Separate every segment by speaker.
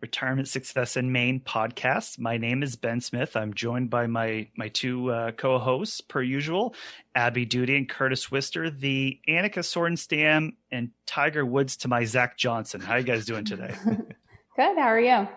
Speaker 1: Retirement Success in Maine podcast. My name is Ben Smith. I'm joined by my my two uh, co-hosts, per usual, Abby Duty and Curtis Wister, the Annika Sorenstam and Tiger Woods to my Zach Johnson. How you guys doing today?
Speaker 2: Good. How are you?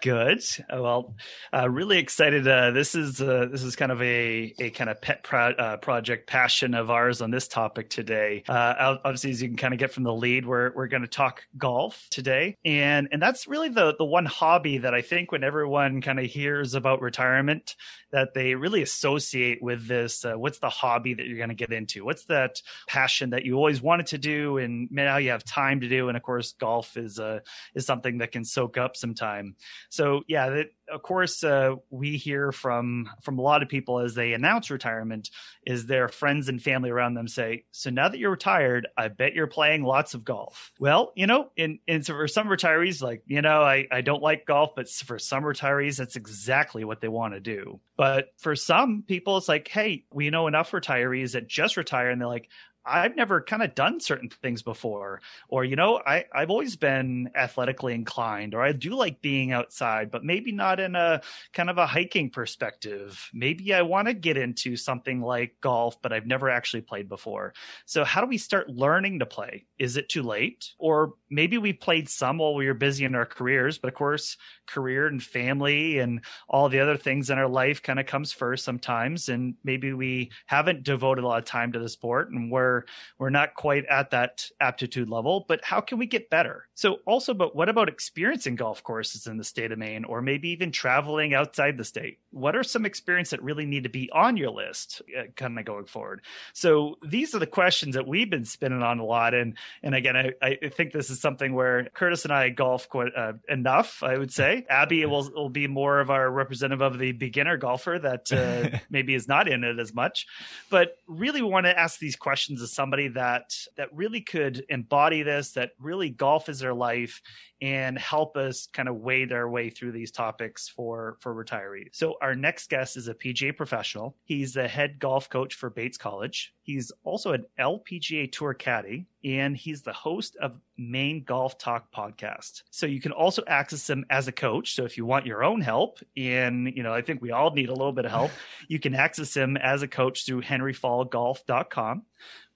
Speaker 1: Good. Well, uh, really excited. Uh, this is uh, this is kind of a a kind of pet pro- uh, project passion of ours on this topic today. Uh, obviously, as you can kind of get from the lead, we're we're going to talk golf today, and and that's really the the one hobby that I think when everyone kind of hears about retirement, that they really associate with this. Uh, what's the hobby that you're going to get into? What's that passion that you always wanted to do, and now you have time to do? And of course, golf is uh, is something that can soak up some time. So yeah, that, of course, uh, we hear from from a lot of people as they announce retirement is their friends and family around them say, "So now that you're retired, I bet you're playing lots of golf." Well, you know, in, in so for some retirees, like you know, I I don't like golf, but for some retirees, that's exactly what they want to do. But for some people, it's like, hey, we know enough retirees that just retire and they're like, I've never kind of done certain things before, or you know, I I've always been athletically inclined, or I do like being outside, but maybe not in a kind of a hiking perspective. Maybe I want to get into something like golf, but I've never actually played before. So how do we start learning to play? Is it too late, or maybe we played some while we were busy in our careers, but of course, career and family and all the other things in our life kind of comes first sometimes, and maybe we haven't devoted a lot of time to the sport, and we're we're not quite at that aptitude level, but how can we get better? So also, but what about experiencing golf courses in the state of Maine or maybe even traveling outside the state? What are some experience that really need to be on your list uh, kind of going forward? So these are the questions that we've been spinning on a lot. And, and again, I, I think this is something where Curtis and I golf quite uh, enough, I would say. Abby will, will be more of our representative of the beginner golfer that uh, maybe is not in it as much, but really want to ask these questions of somebody that that really could embody this that really golf is their life and help us kind of wade our way through these topics for for retirees. So our next guest is a PGA professional. He's the head golf coach for Bates College. He's also an LPGA Tour caddy and he's the host of Maine Golf Talk podcast. So you can also access him as a coach. So if you want your own help, and you know, I think we all need a little bit of help, you can access him as a coach through henryfallgolf.com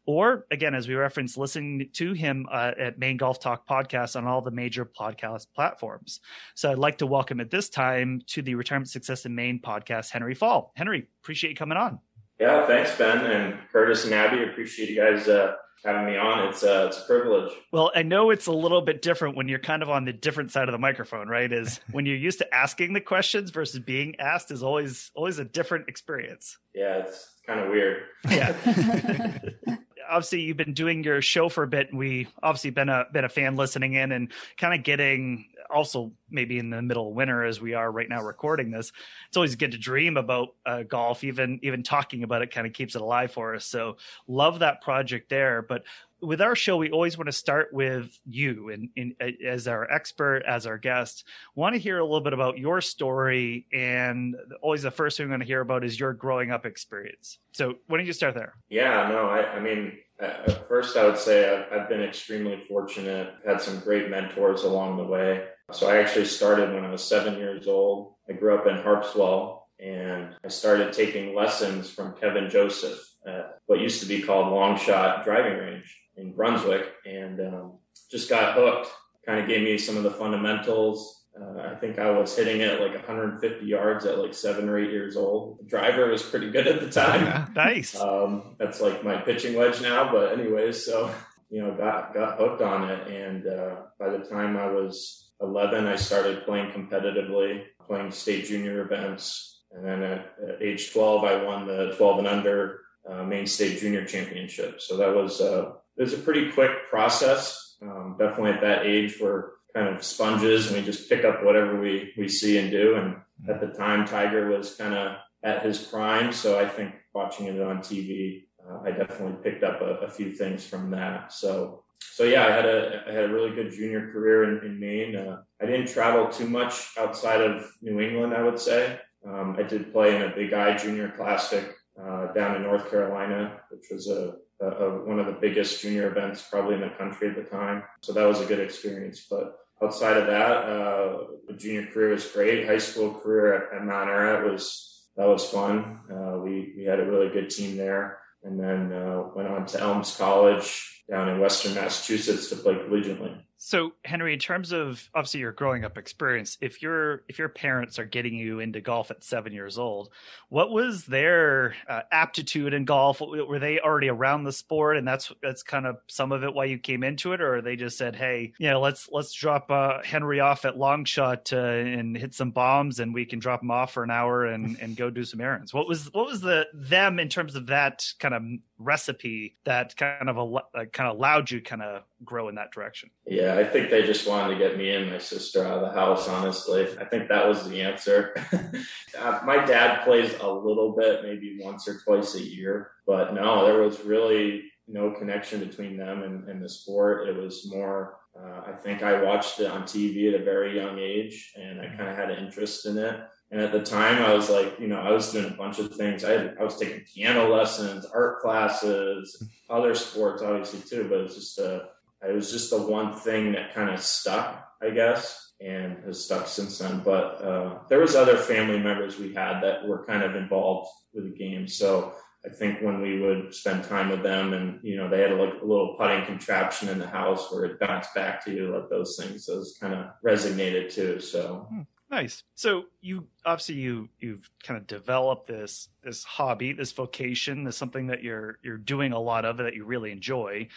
Speaker 1: or again, as we referenced, listening to him uh, at Maine Golf Talk podcast on all the major podcast platforms. So I'd like to welcome at this time to the Retirement Success in Maine podcast, Henry Fall. Henry, appreciate you coming on.
Speaker 3: Yeah, thanks, Ben and Curtis and Abby. Appreciate you guys uh, having me on. It's uh, it's a privilege.
Speaker 1: Well, I know it's a little bit different when you're kind of on the different side of the microphone, right? Is when you're used to asking the questions versus being asked is always always a different experience.
Speaker 3: Yeah, it's kind of weird.
Speaker 1: Yeah. obviously you've been doing your show for a bit and we obviously been a been a fan listening in and kind of getting also maybe in the middle of winter as we are right now recording this it's always good to dream about uh, golf even even talking about it kind of keeps it alive for us so love that project there but with our show, we always want to start with you and, and, as our expert, as our guest. Want to hear a little bit about your story, and always the first thing we're going to hear about is your growing up experience. So, why don't you start there?
Speaker 3: Yeah, no, I, I mean, at first, I would say I've, I've been extremely fortunate. Had some great mentors along the way. So, I actually started when I was seven years old. I grew up in Harpswell, and I started taking lessons from Kevin Joseph at what used to be called Long Shot Driving Range in Brunswick and um, just got hooked. Kind of gave me some of the fundamentals. Uh, I think I was hitting it like 150 yards at like seven or eight years old. The driver was pretty good at the time.
Speaker 1: nice.
Speaker 3: Um, that's like my pitching wedge now. But anyways, so you know, got got hooked on it, and uh, by the time I was 11, I started playing competitively, playing state junior events, and then at, at age 12, I won the 12 and under uh, Maine State Junior Championship. So that was uh, it was a pretty quick process. Um, definitely at that age, we're kind of sponges and we just pick up whatever we, we see and do. And At the time, Tiger was kind of at his prime. So I think watching it on TV, uh, I definitely picked up a, a, few things from that. So, so yeah, I had a, I had a really good junior career in, in Maine. Uh, I didn't travel too much outside of New England, I would say. Um, I did play in a Big I Junior Classic uh, down in North Carolina, which was a, a, a, one of the biggest junior events probably in the country at the time. So that was a good experience. But outside of that, uh, junior career was great. High school career at, at Mount Ararat was that was fun. Uh, we we had a really good team there, and then uh, went on to Elms College down in Western Massachusetts to play collegiately.
Speaker 1: So, Henry, in terms of obviously your growing up experience, if your if your parents are getting you into golf at seven years old, what was their uh, aptitude in golf? Were they already around the sport, and that's that's kind of some of it why you came into it, or they just said, "Hey, you know, let's let's drop uh, Henry off at long shot uh, and hit some bombs, and we can drop him off for an hour and and go do some errands." What was what was the them in terms of that kind of recipe that kind of a, kind of allowed you kind of grow in that direction?
Speaker 3: Yeah, I think they just wanted to get me and my sister out of the house. Honestly, I think that was the answer. uh, my dad plays a little bit, maybe once or twice a year, but no, there was really no connection between them and, and the sport. It was more. Uh, I think I watched it on TV at a very young age, and I kind of had an interest in it. And at the time, I was like, you know, I was doing a bunch of things. I, had, I was taking piano lessons, art classes, other sports, obviously too. But it's just a, it was just the one thing that kind of stuck, I guess, and has stuck since then. But uh, there was other family members we had that were kind of involved with the game. So I think when we would spend time with them, and you know, they had a, like a little putting contraption in the house where it bounced back to you, like those things, those kind of resonated too. So.
Speaker 1: Nice. So you obviously you you've kind of developed this this hobby, this vocation, this something that you're you're doing a lot of that you really enjoy.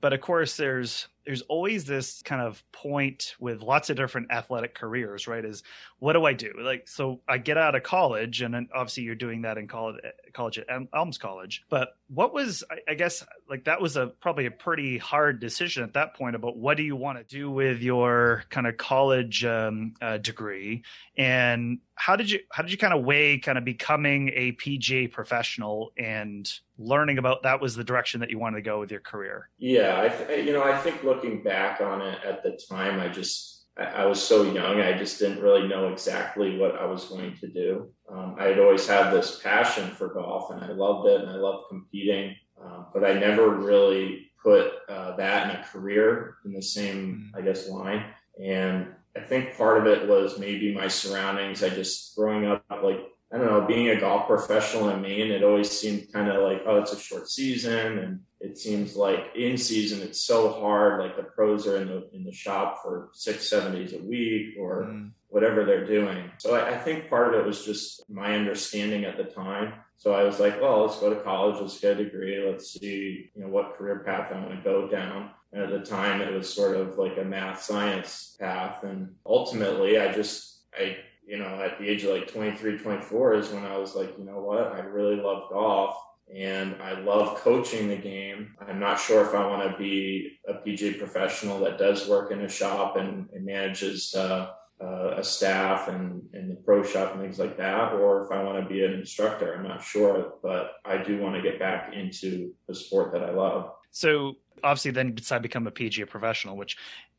Speaker 1: But of course there's there's always this kind of point with lots of different athletic careers, right? Is what do I do? Like, so I get out of college, and obviously you're doing that in college, college at Elms College. But what was, I guess, like that was a probably a pretty hard decision at that point about what do you want to do with your kind of college um, uh, degree, and how did you how did you kind of weigh kind of becoming a PGA professional and learning about that was the direction that you wanted to go with your career?
Speaker 3: Yeah, I th- you know I think looking back on it at the time, I just I, I, was so young, I just didn't really know exactly what I was going to do. Um, I had always had this passion for golf, and I loved it, and I loved competing, um, but I never really put uh, that in a career in the same, mm-hmm. I guess, line. And I think part of it was maybe my surroundings. I just growing up like I don't know, being a golf professional in Maine, it always seemed kind of like, oh, it's a short season, and it seems like in season it's so hard. Like the pros are in the in the shop for six, seven days a week, or mm. whatever they're doing. So I, I, think part of it was just my understanding at the time. So I was like, well, let's go to college, let's get a degree, let's see, you know, what career path I want to go down. And at the time, it was sort of like a math science path, and ultimately, I just I you know, at the age of like 23, 24 is when I was like, you know what, I really love golf and I love coaching the game. I'm not sure if I want to be a PGA professional that does work in a shop and, and manages uh, uh, a staff and, and the pro shop and things like that, or if I want to be an instructor. I'm not sure, but I do want to get back into the sport that I love.
Speaker 1: So obviously then decide to become a PGA professional, which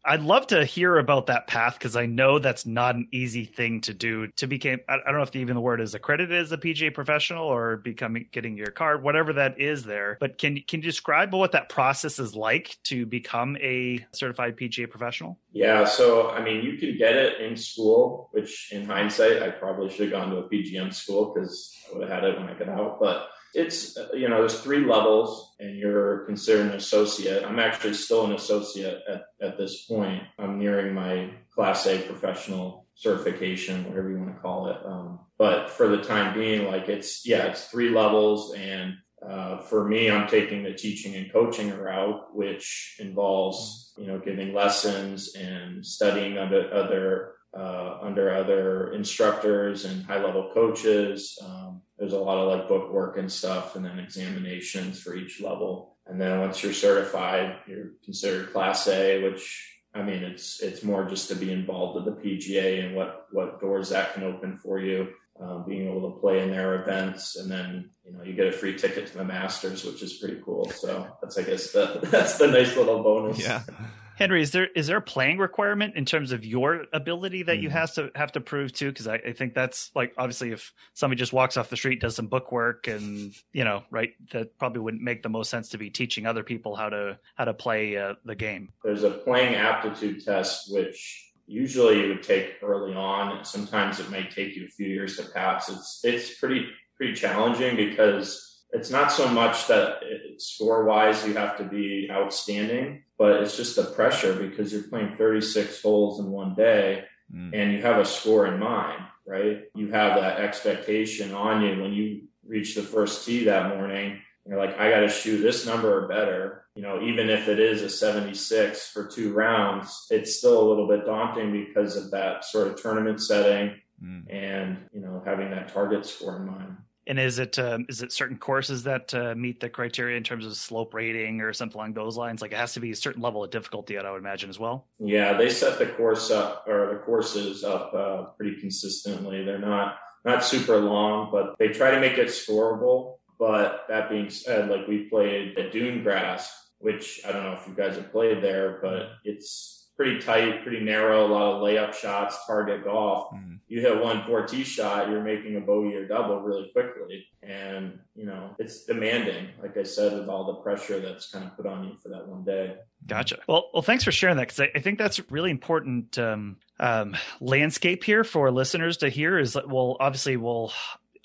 Speaker 1: I'd love to hear about that path because I know that's not an easy thing to do. To become, I don't know if even the word is accredited as a PGA professional or becoming getting your card, whatever that is there. But can can you describe what that process is like to become a certified PGA professional?
Speaker 3: Yeah, so I mean, you can get it in school, which in hindsight, I probably should have gone to a PGM school because I would have had it when I got out, but it's you know there's three levels and you're considered an associate. I'm actually still an associate at, at this point. I'm nearing my class a professional certification whatever you want to call it. Um, but for the time being like it's yeah it's three levels and uh, for me i'm taking the teaching and coaching route which involves you know giving lessons and studying under other uh, under other instructors and high level coaches um, there's a lot of like book work and stuff, and then examinations for each level. And then once you're certified, you're considered Class A, which I mean, it's it's more just to be involved with the PGA and what what doors that can open for you. Um, being able to play in their events, and then you know you get a free ticket to the Masters, which is pretty cool. So that's I guess the that's the nice little bonus.
Speaker 4: Yeah.
Speaker 1: Henry, is there is there a playing requirement in terms of your ability that you
Speaker 4: Mm.
Speaker 1: have to have to prove too? Because I, I think that's like obviously if somebody just walks off the street, does some book work, and you know, right, that probably wouldn't make the most sense to be teaching other people how to how to play uh, the game.
Speaker 3: There's a playing aptitude test, which usually you would take early on. Sometimes it might take you a few years to pass. It's it's pretty pretty challenging because it's not so much that score wise you have to be outstanding, but it's just the pressure because you're playing 36 holes in one day
Speaker 4: Mm.
Speaker 3: and you have a score in mind, right? You have that expectation on you when you reach the first tee that morning. You're like, I got to shoot this number or better. You know, even if it is a 76 for two rounds, it's still a little bit daunting because of that sort of tournament setting
Speaker 4: Mm.
Speaker 3: and, you know, having that target score in mind.
Speaker 1: And is it um, is it certain courses that uh, meet the criteria in terms of slope rating or something along those lines? Like it has to be a certain level of difficulty, I would imagine as well.
Speaker 3: Yeah, they set the course up or the courses up uh, pretty consistently. They're not not super long, but they try to make it scoreable. But that being said, like we played at Dunegrass, which I don't know if you guys have played there, but it's pretty tight, pretty narrow, a lot of layup shots, target golf.
Speaker 4: Mm.
Speaker 3: You hit one poor tee shot, you're making a bogey or double really quickly. And, you know, it's demanding, like I said, with all the pressure that's kind of put on you for that one day.
Speaker 1: Gotcha. Well, well, thanks for sharing that because I, I think that's a really important um, um, landscape here for listeners to hear. Is that well, obviously, well,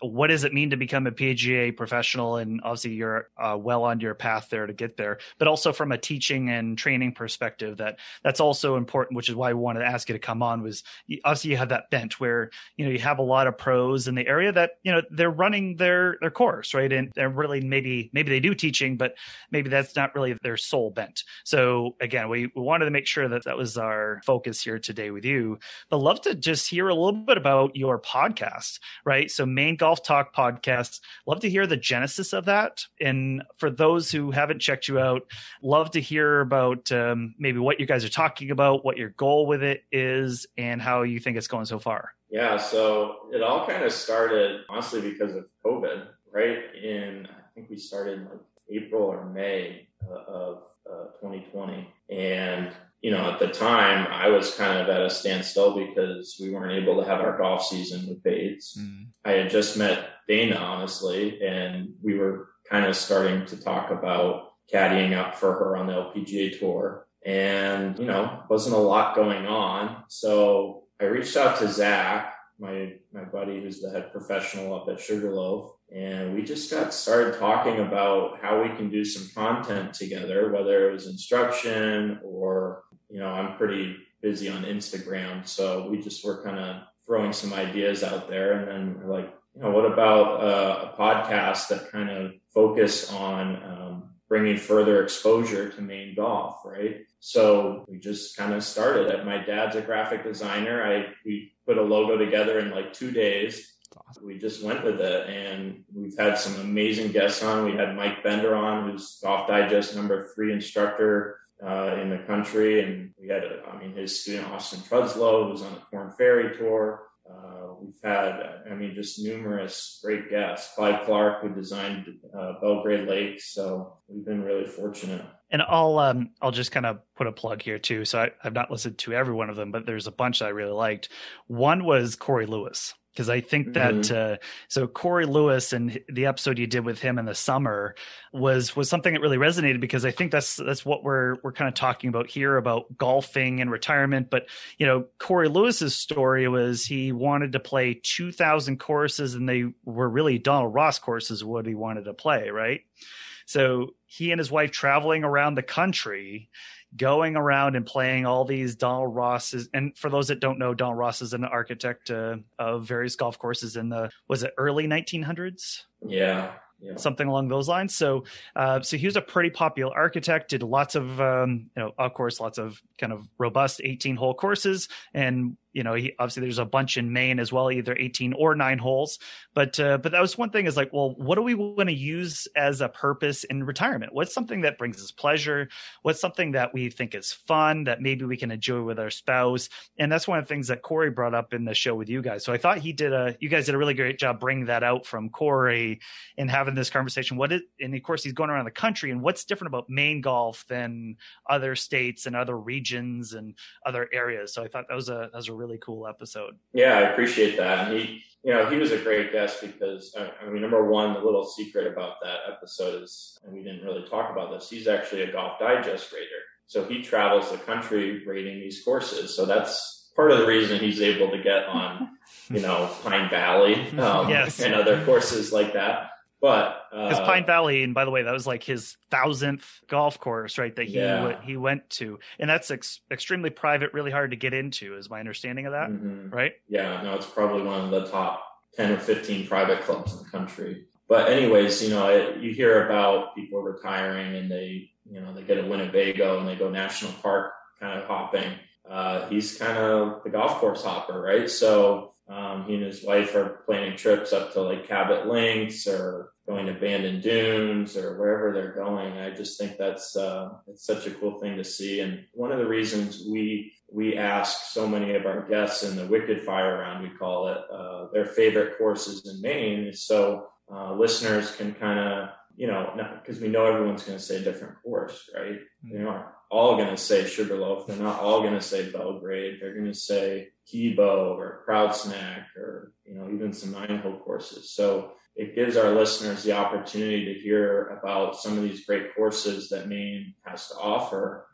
Speaker 1: what does it mean to become a PGA professional? And obviously, you're uh, well on your path there to get there. But also from a teaching and training perspective, that that's also important. Which is why we wanted to ask you to come on. Was obviously you have that bent where you know you have a lot of pros in the area that you know they're running their their course right, and they're really maybe maybe they do teaching, but maybe that's not really their sole bent. So again, we, we wanted to make sure that that was our focus here today with you. But love to just hear a little bit about your podcast, right? So Maine Golf Talk podcast. Love to hear the genesis of that. And for those who haven't checked you out, love to hear about um, maybe what you guys are talking about, what your goal with it is, and how you think it's going so far.
Speaker 3: Yeah, so it all kind of started honestly because of COVID, right? In I think we started like April or May uh, of uh, 2020, and you know at the time I was kind of at a standstill because we weren't able to have our golf season with Bates.
Speaker 4: Mm.
Speaker 3: I had just met Dana, honestly, and we were kind of starting to talk about caddying up for her on the LPGA tour. And, you know, wasn't a lot going on. So I reached out to Zach, my, my buddy who's the head professional up at Sugarloaf. And we just got started talking about how we can do some content together, whether it was instruction or, you know, I'm pretty busy on Instagram. So we just were kind of throwing some ideas out there. And then we're like, you know, what about uh, a podcast that kind of focus on um, bringing further exposure to Maine golf, right? So we just kind of started it. My dad's a graphic designer. I we put a logo together in like two days. We just went with it, and we've had some amazing guests on. We had Mike Bender on, who's Golf Digest number three instructor uh, in the country, and we had, I mean, his student Austin Truslow, was on the Korn Ferry tour. Uh, we've had, I mean, just numerous great guests. Clive Clark, who designed uh, Belgrade Lake. So we've been really fortunate.
Speaker 1: And I'll um I'll just kind of put a plug here too. So I, I've not listened to every one of them, but there's a bunch that I really liked. One was Corey Lewis because I think that uh, so Corey Lewis and the episode you did with him in the summer was was something that really resonated because I think that's that's what we're we're kind of talking about here about golfing and retirement. But you know, Corey Lewis's story was he wanted to play two thousand courses, and they were really Donald Ross courses what he wanted to play, right? So he and his wife traveling around the country, going around and playing all these Donald Rosses. And for those that don't know, Donald Ross is an architect uh, of various golf courses in the was it early 1900s,
Speaker 3: Yeah. Yeah.
Speaker 1: something along those lines. So, uh, so he was a pretty popular architect. Did lots of, um, you know, of course, lots of kind of robust 18 hole courses, and you know, he, obviously there's a bunch in Maine as well, either 18 or nine holes. But uh, but that was one thing is like, well, what do we want to use as a purpose in retirement? What's something that brings us pleasure? What's something that we think is fun that maybe we can enjoy with our spouse? And that's one of the things that Corey brought up in the show with you guys. So I thought he did a, you guys did a really great job bringing that out from Corey and having this conversation. What is, and of course he's going around the country and what's different about Maine golf than other states and other regions and other areas. So I thought that was a, that was a really cool episode.
Speaker 3: Yeah, I appreciate that. And he, you know, he was a great guest because, I mean, number one, the little secret about that episode is, and we didn't really talk about this, he's actually a Golf Digest rater. So he travels the country rating these courses. So that's part of the reason he's able to get on, you know, Pine Valley um, yes. and other courses like that. But
Speaker 1: because uh, Pine Valley, and by the way, that was like his thousandth golf course, right? That he yeah. w- he went to, and that's ex- extremely private, really hard to get into, is my understanding of that, mm-hmm. right?
Speaker 3: Yeah, no, it's probably one of the top ten or fifteen private clubs in the country. But anyways, you know, it, you hear about people retiring and they, you know, they get a Winnebago and they go national park kind of hopping. Uh, he's kind of the golf course hopper, right? So um, he and his wife are planning trips up to like Cabot Links or going to Bandon Dunes or wherever they're going. I just think that's uh, it's such a cool thing to see. And one of the reasons we we ask so many of our guests in the Wicked Fire Round, we call it, uh, their favorite courses in Maine, so uh, listeners can kind of you know because we know everyone's going to say a different course, right? Mm-hmm. They aren't all going to say Sugarloaf. They're not all going to say Belgrade. They're going to say Kebo or Crowd Snack or you know even some nine hole courses. So it gives our listeners the opportunity to hear about some of these great courses that Maine has to offer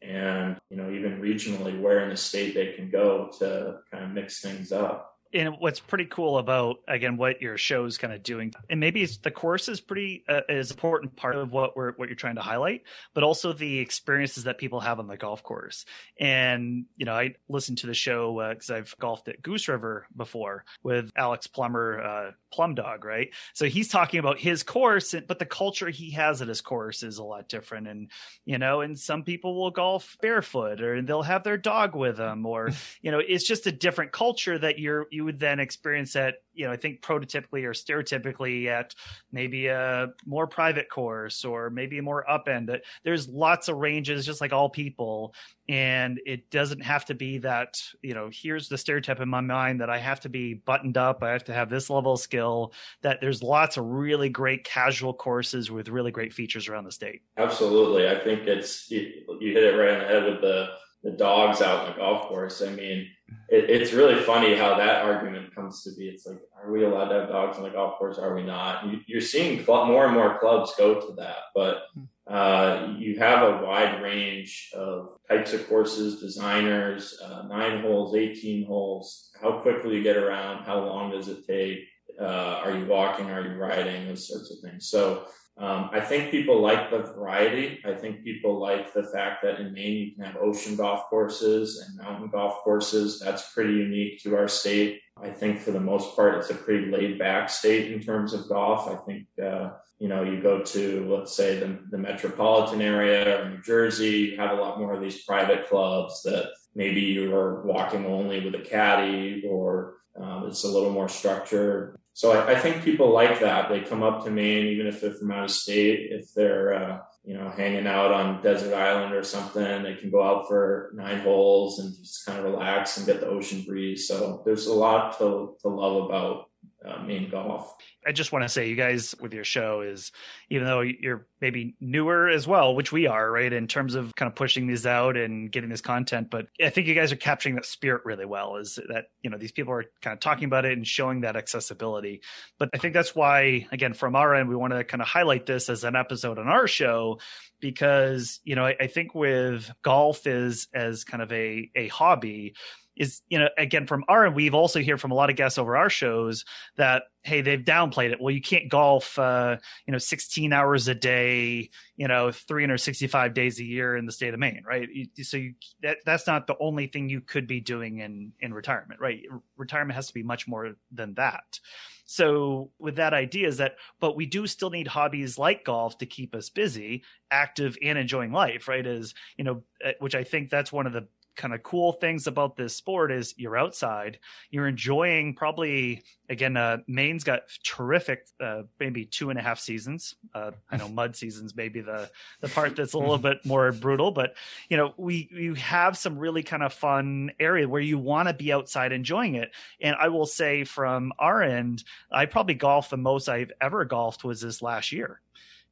Speaker 3: and you know even regionally where in the state they can go to kind of mix things up
Speaker 1: and what's pretty cool about again what your show is kind of doing and maybe the course is pretty uh, is important part of what we're what you're trying to highlight but also the experiences that people have on the golf course. And you know i listened to the show because uh, i've golfed at goose river before with alex plummer uh, plum dog right? So he's talking about his course but the culture he has at his course is a lot different. And you know and some people will golf barefoot or they'll have their dog with them or you know it's just a different culture that you're you would then experience that you know i think prototypically or stereotypically at maybe a more private course or maybe a more up end there's lots of ranges just like all people. And it doesn't have to be that you know here's the stereotype in my mind that i have to be buttoned up i have to have this level of skill that there's lots of really great casual courses with really great features around the state.
Speaker 3: Absolutely. I think it's you, you hit it right on the head with the the dogs out on the golf course i mean it, it's really funny how that argument comes to be. It's like, are we allowed to have dogs on the golf course? Are we not? You, are seeing club, more and more clubs go to that, but uh, you have a wide range of types of courses, designers, uh, nine holes, 18 holes, how quickly you get around, how long does it take? Uh, are you walking? Are you riding? Those sorts of things. So um, I think people like the variety. I think people like the fact that in Maine you can have ocean golf courses and mountain golf courses. That's pretty unique to our state. I think for the most part, it's a pretty laid back state in terms of golf. I think, uh, you know, you go to, let's say, the, the metropolitan area or New Jersey, you have a lot more of these private clubs that maybe you are walking only with a caddy or um, it's a little more structured. So I, I, think people like that. They come up to Maine, even if they're from out of state, if they're, uh, you know, hanging out on desert island or something, they can go out for nine holes and just kind of relax and get the ocean breeze. So there's a lot to, to love about uh, Maine golf.
Speaker 1: I just want to say, you guys with your show is, even though you're maybe newer as well, which we are, right, in terms of kind of pushing these out and getting this content, but I think you guys are capturing that spirit really well. Is that you know these people are kind of talking about it and showing that accessibility. But I think that's why, again, from our end, we want to kind of highlight this as an episode on our show because you know I, I think with golf is as kind of a a hobby is you know again from our end we've also hear from a lot of guests over our shows that hey they've downplayed it. Well you can't golf uh, you know 16 hours a day you know 365 days a year in the state of maine right? So you, that, that's not the only thing you could be doing in in retirement right? Retirement has to be much more than that. So with that idea is that but we do still need hobbies like golf to keep us busy active and enjoying life right? Is you know uh, which i think that's one of the kind of cool things about this sport is you're outside, you're enjoying probably again. Uh, Maine's got terrific, uh, maybe two and a half seasons. Uh, I know mud seasons maybe the the part that's a little bit more brutal, but you know we you have some really kind of fun area where you want to be outside enjoying it. And I will say from our end, I probably golf the most I've ever golfed was this last year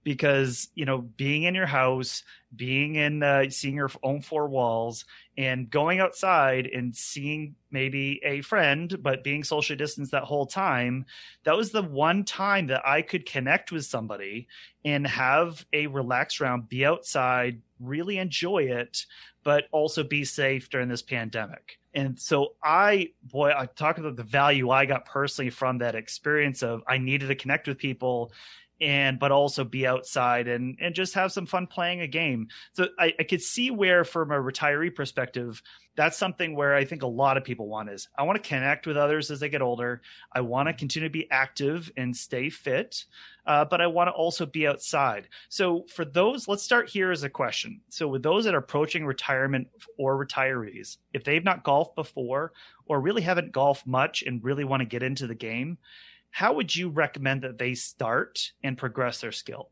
Speaker 1: because you know being in your house being in uh, seeing your own four walls and going outside and seeing maybe a friend but being socially distanced that whole time that was the one time that i could connect with somebody and have a relaxed round be outside really enjoy it but also be safe during this pandemic. And so i boy i talk about the value i got personally from that experience of i needed to connect with people and but also be outside and and just have some fun playing a game. So I, I could see where, from a retiree perspective, that's something where I think a lot of people want is I want to connect with others as they get older. I want to continue to be active and stay fit, uh, but I want to also be outside. So for those, let's start here as a question. So with those that are approaching retirement or retirees, if they've not golfed before or really haven't golfed much and really want to get into the game how would you recommend that they start and progress their skill?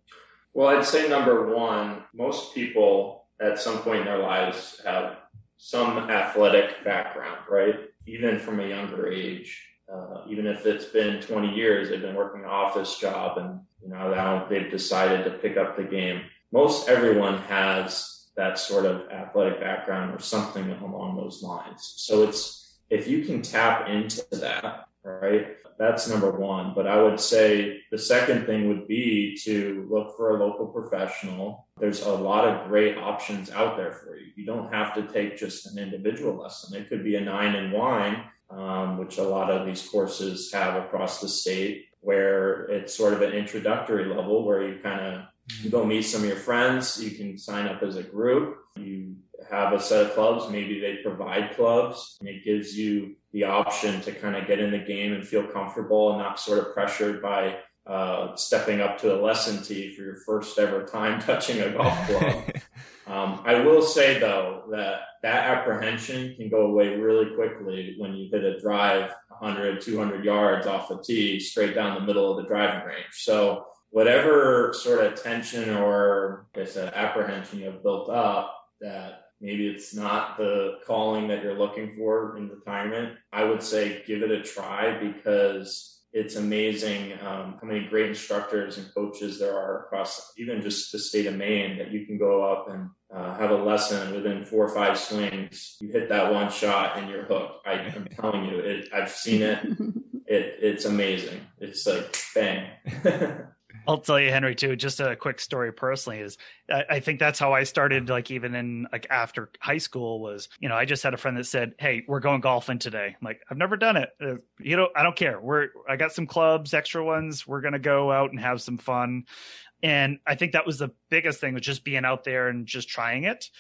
Speaker 3: Well, I'd say number one, most people at some point in their lives have some athletic background, right? Even from a younger age. Uh, even if it's been 20 years, they've been working an office job and you know now they've decided to pick up the game. Most everyone has that sort of athletic background or something along those lines. So it's if you can tap into that, right? That's number one. But I would say the second thing would be to look for a local professional. There's a lot of great options out there for you. You don't have to take just an individual lesson. It could be a nine and wine, um, which a lot of these courses have across the state, where it's sort of an introductory level where you kind of you go meet some of your friends. You can sign up as a group. You have a set of clubs. Maybe they provide clubs and it gives you the option to kind of get in the game and feel comfortable and not sort of pressured by uh, stepping up to a lesson tee for your first ever time touching a golf club. um, I will say though that that apprehension can go away really quickly when you hit a drive 100, 200 yards off the tee straight down the middle of the driving range. So whatever sort of tension or I said apprehension you have built up that maybe it's not the calling that you're looking for in retirement, I would say give it a try because it's amazing um, how many great instructors and coaches there are across even just the state of Maine that you can go up and uh, have a lesson within four or five swings. You hit that one shot and you're hooked. I, am telling you, it, I've seen it. it. It's amazing. It's like bang.
Speaker 1: I'll tell you, Henry, too. Just a quick story personally is I, I, think that's how I started. Like even in like after high school was, you know, I just had a friend that said, "Hey, we're going golfing today." I'm like, I've never done it. Uh, you know, I don't care. We're I got some clubs, extra ones. We're gonna go out and have some fun. And I think that was the biggest thing was just being out there and just trying it.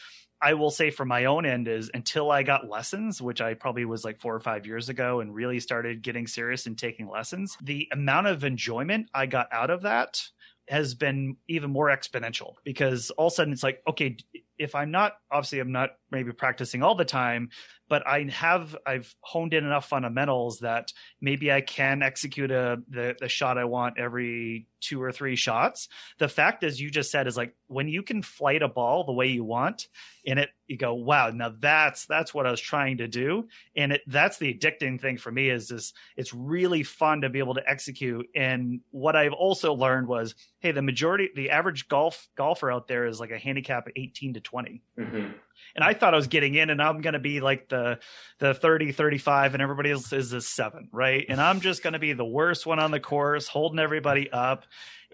Speaker 1: I will say from my own end is until I got lessons, which I probably was like four or five years ago and really started getting serious and taking lessons, the amount of enjoyment I got out of that has been even more exponential because all of a sudden it's like, okay, if I'm not, obviously, I'm not maybe practicing all the time, but I have I've honed in enough fundamentals that maybe I can execute a the, the shot I want every two or three shots. The fact, as you just said, is like when you can flight a ball the way you want, and it you go, wow, now that's that's what I was trying to do, and it that's the addicting thing for me is this. It's really fun to be able to execute. And what I've also learned was, hey, the majority, the average golf golfer out there is like a handicap of eighteen to 20 mm-hmm and I thought I was getting in and I'm going to be like the the 30 35 and everybody else is a 7, right? And I'm just going to be the worst one on the course, holding everybody up.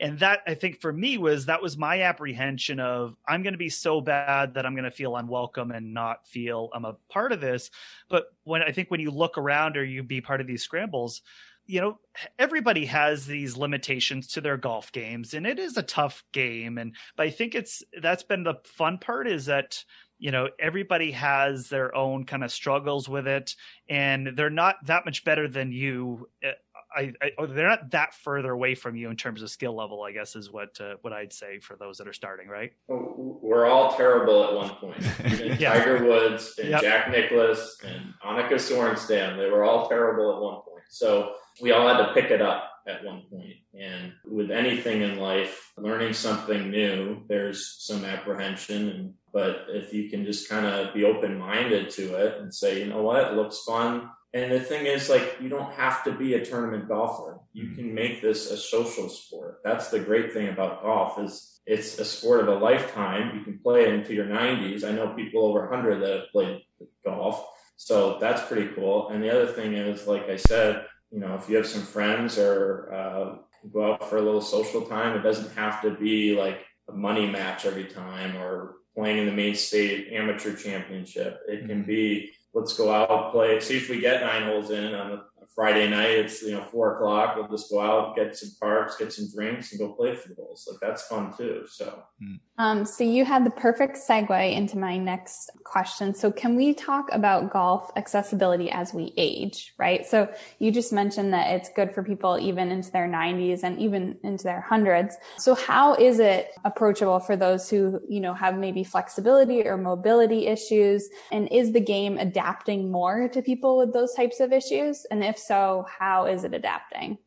Speaker 1: And that I think for me was that was my apprehension of I'm going to be so bad that I'm going to feel unwelcome and not feel I'm a part of this. But when I think when you look around or you be part of these scrambles, you know everybody has these limitations to their golf games and it is a tough game and but i think it's that's been the fun part is that you know everybody has their own kind of struggles with it and they're not that much better than you uh, I, I they're not that further away from you in terms of skill level. I guess is what uh, what I'd say for those that are starting, right?
Speaker 3: We're all terrible at one point. yeah. Tiger Woods and yep. Jack Nicklaus and Annika Sorenstam, they were all terrible at one point. So we all had to pick it up at one point. And with anything in life, learning something new, there's some apprehension. And, but if you can just kind of be open minded to it and say, you know what, it looks fun. And the thing is, like, you don't have to be a tournament golfer. You mm-hmm. can make this a social sport. That's the great thing about golf is it's a sport of a lifetime. You can play it into your 90s. I know people over 100 that have played golf. So that's pretty cool. And the other thing is, like I said, you know, if you have some friends or uh, go out for a little social time, it doesn't have to be like a money match every time or playing in the Maine state amateur championship. It can mm-hmm. be let's go out play. See if we get nine holes in on Friday night. It's you know four o'clock. We'll just go out, get some parks, get some drinks, and go play a few holes. Like that's fun too. So,
Speaker 2: hmm. um, so you had the perfect segue into my next question. So, can we talk about golf accessibility as we age? Right. So, you just mentioned that it's good for people even into their 90s and even into their hundreds. So, how is it approachable for those who you know have maybe flexibility or mobility issues? And is the game adapting more to people with those types of issues? And if so, how is it adapting?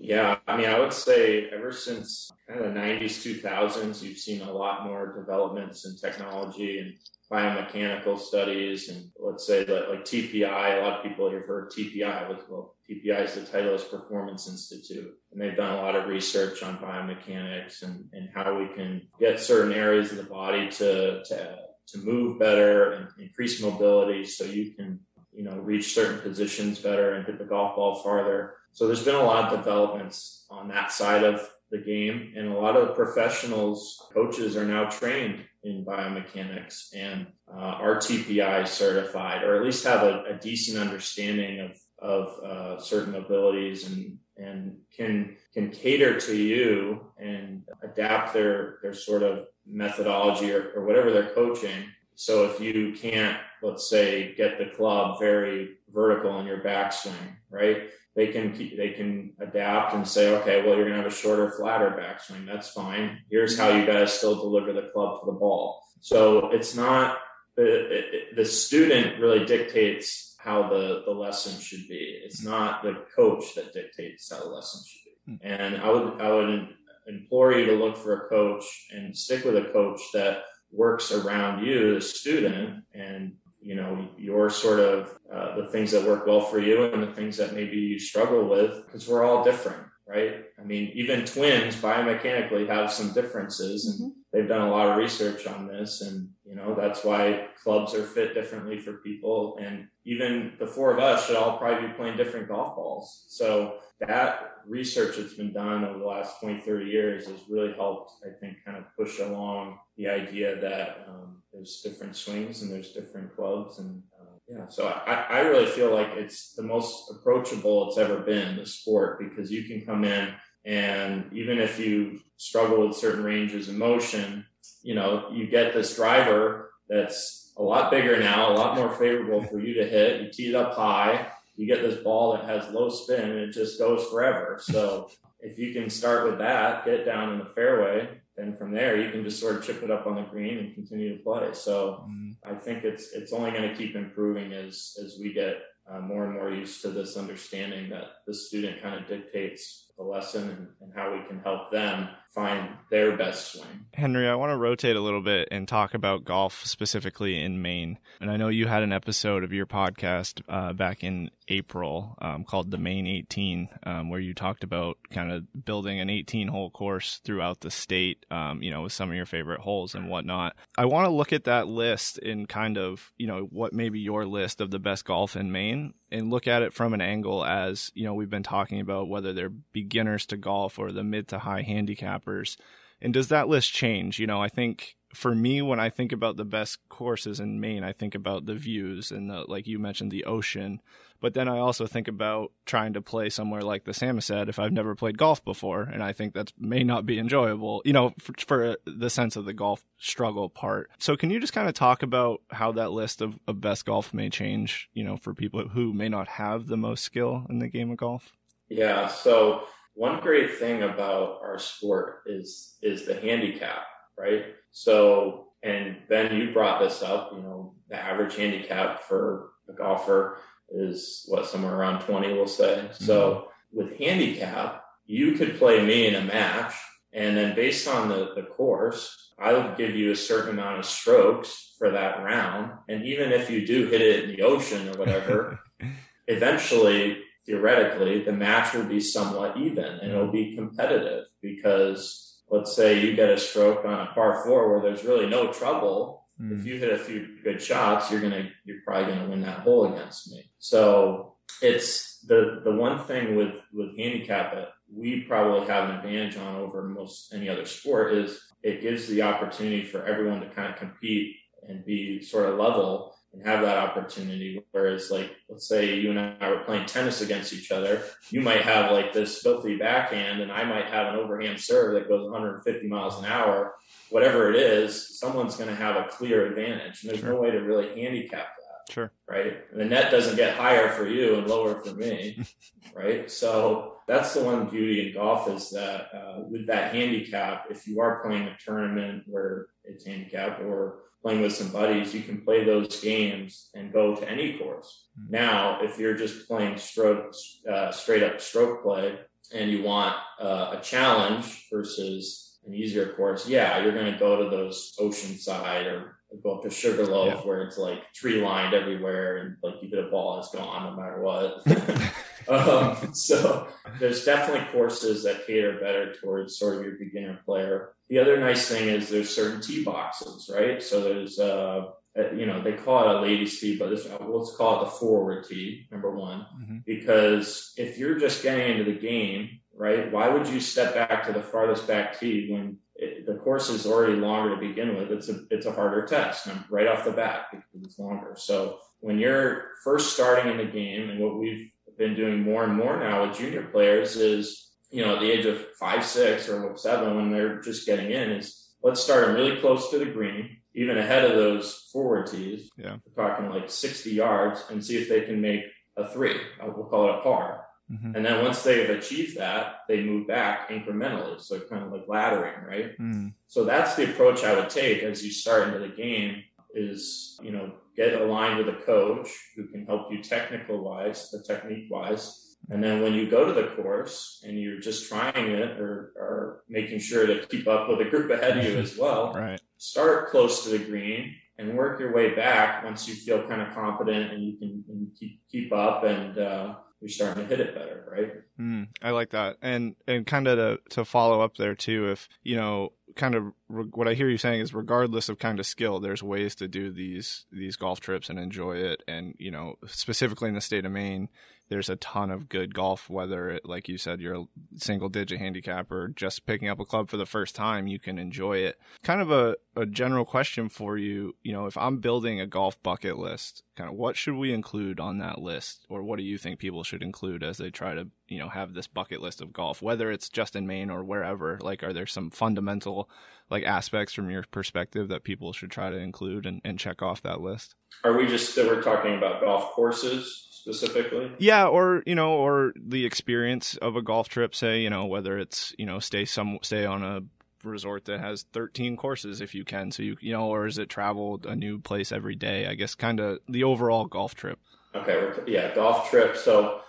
Speaker 3: Yeah, I mean, I would say ever since kind of the 90s, 2000s, you've seen a lot more developments in technology and biomechanical studies. And let's say that like TPI, a lot of people have heard TPI. Well, TPI is the Titleist Performance Institute. And they've done a lot of research on biomechanics and, and how we can get certain areas of the body to, to, to move better and increase mobility so you can you know, reach certain positions better and hit the golf ball farther. So there's been a lot of developments on that side of the game. And a lot of professionals, coaches are now trained in biomechanics and uh, are TPI certified, or at least have a, a decent understanding of, of uh, certain abilities and, and can, can cater to you and adapt their, their sort of methodology or, or whatever they're coaching so if you can't, let's say, get the club very vertical in your backswing, right? They can keep, they can adapt and say, okay, well, you're gonna have a shorter, flatter backswing. That's fine. Here's how you guys still deliver the club to the ball. So it's not the the student really dictates how the the lesson should be. It's not the coach that dictates how the lesson should be. Hmm. And I would I would implore you to look for a coach and stick with a coach that works around you, the student, and you know your sort of uh, the things that work well for you and the things that maybe you struggle with because we're all different right i mean even twins biomechanically have some differences and mm-hmm. they've done a lot of research on this and you know that's why clubs are fit differently for people and even the four of us should all probably be playing different golf balls so that research that's been done over the last 20, 30 years has really helped, I think, kind of push along the idea that um, there's different swings and there's different clubs. And yeah, so I, I really feel like it's the most approachable it's ever been, the sport, because you can come in and even if you struggle with certain ranges of motion, you know, you get this driver that's a lot bigger now, a lot more favorable for you to hit. You tee it up high you get this ball that has low spin and it just goes forever. So if you can start with that, get down in the fairway, then from there you can just sort of chip it up on the green and continue to play. So mm-hmm. I think it's it's only going to keep improving as as we get uh, more and more used to this understanding that the student kind of dictates the lesson and, and how we can help them find their best swing.
Speaker 4: Henry, I want to rotate a little bit and talk about golf specifically in Maine. And I know you had an episode of your podcast uh, back in April um, called the Maine 18, um, where you talked about kind of building an 18 hole course throughout the state, um, you know, with some of your favorite holes and whatnot. I want to look at that list in kind of, you know, what maybe your list of the best golf in Maine and look at it from an angle as, you know, we've been talking about whether they're beginners to golf or the mid to high handicappers. And does that list change? You know, I think for me, when I think about the best courses in Maine, I think about the views and the, like you mentioned, the ocean. But then I also think about trying to play somewhere like the Samoset if I've never played golf before, and I think that may not be enjoyable, you know, for, for, uh, the sense of the golf struggle part. So can you just kind of talk about how that list of, of best golf may change, you know, for people who may not have the most skill in the game of golf?
Speaker 3: Yeah. So one great thing about our sport is is the handicap, right? So and Ben, you brought this up. You know, the average handicap for a golfer is what somewhere around 20, we'll say. Mm-hmm. So with handicap, you could play me in a match, and then based on the, the course, I will give you a certain amount of strokes for that round. And even if you do hit it in the ocean or whatever, eventually, theoretically, the match will be somewhat even and it'll be competitive because let's say you get a stroke on a par four where there's really no trouble Mm. If you hit a few good shots, you're gonna you're probably gonna win that hole against me. So it's the the one thing with with handicap that we probably have an advantage on over most any other sport is it gives the opportunity for everyone to kind of compete and be sort of level and have that opportunity. Whereas, like, let's say you and I were playing tennis against each other, you might have like this filthy backhand, and I might have an overhand serve that goes 150 miles an hour. Whatever it is, someone's going to have a clear advantage. And there's sure. no way to really handicap that.
Speaker 4: Sure.
Speaker 3: Right. And the net doesn't get higher for you and lower for me. right. So that's the one beauty in golf is that uh, with that handicap, if you are playing a tournament where it's handicap or playing with some buddies, you can play those games and go to any course. Mm-hmm. Now, if you're just playing stroke, uh, straight up stroke play and you want uh, a challenge versus an easier course, yeah, you're going to go to those Oceanside or go up to Sugarloaf yeah. where it's like tree lined everywhere and like you hit a ball, it's gone no matter what. um, so there's definitely courses that cater better towards sort of your beginner player. The other nice thing is there's certain tee boxes, right? So there's uh, you know they call it a ladies tee, but this, let's call it the forward tee, number one, mm-hmm. because if you're just getting into the game, right? Why would you step back to the farthest back tee when it, the course is already longer to begin with. It's a it's a harder test right off the bat because it's longer. So when you're first starting in the game, and what we've been doing more and more now with junior players is, you know, at the age of five, six, or seven, when they're just getting in, is let's start them really close to the green, even ahead of those forward tees.
Speaker 4: Yeah,
Speaker 3: we're talking like 60 yards, and see if they can make a three. We'll call it a par. Mm-hmm. And then once they've achieved that, they move back incrementally. So kind of like laddering, right? Mm. So that's the approach I would take as you start into the game is, you know, get aligned with a coach who can help you technical wise, the technique wise. And then when you go to the course and you're just trying it or, or making sure to keep up with a group ahead of you as well,
Speaker 4: right.
Speaker 3: start close to the green and work your way back once you feel kind of confident and you can and keep, keep up and, uh, you're starting to hit it better, right?
Speaker 4: Mm, I like that, and and kind of to to follow up there too. If you know, kind of re- what I hear you saying is, regardless of kind of skill, there's ways to do these these golf trips and enjoy it. And you know, specifically in the state of Maine, there's a ton of good golf. Whether it, like you said, you're a single digit handicap or just picking up a club for the first time, you can enjoy it. Kind of a, a general question for you. You know, if I'm building a golf bucket list, kind of what should we include on that list, or what do you think people should include as they try to you know have this bucket list of golf, whether it's just in Maine or wherever? Like, are there some fundamental like aspects from your perspective that people should try to include and, and check off that list?
Speaker 3: Are we just that we're talking about golf courses specifically?
Speaker 4: Yeah, or you know, or the experience of a golf trip. Say, you know, whether it's you know, stay some stay on a resort that has 13 courses if you can so you you know or is it travel a new place every day i guess kind of the overall golf trip
Speaker 3: okay yeah golf trip so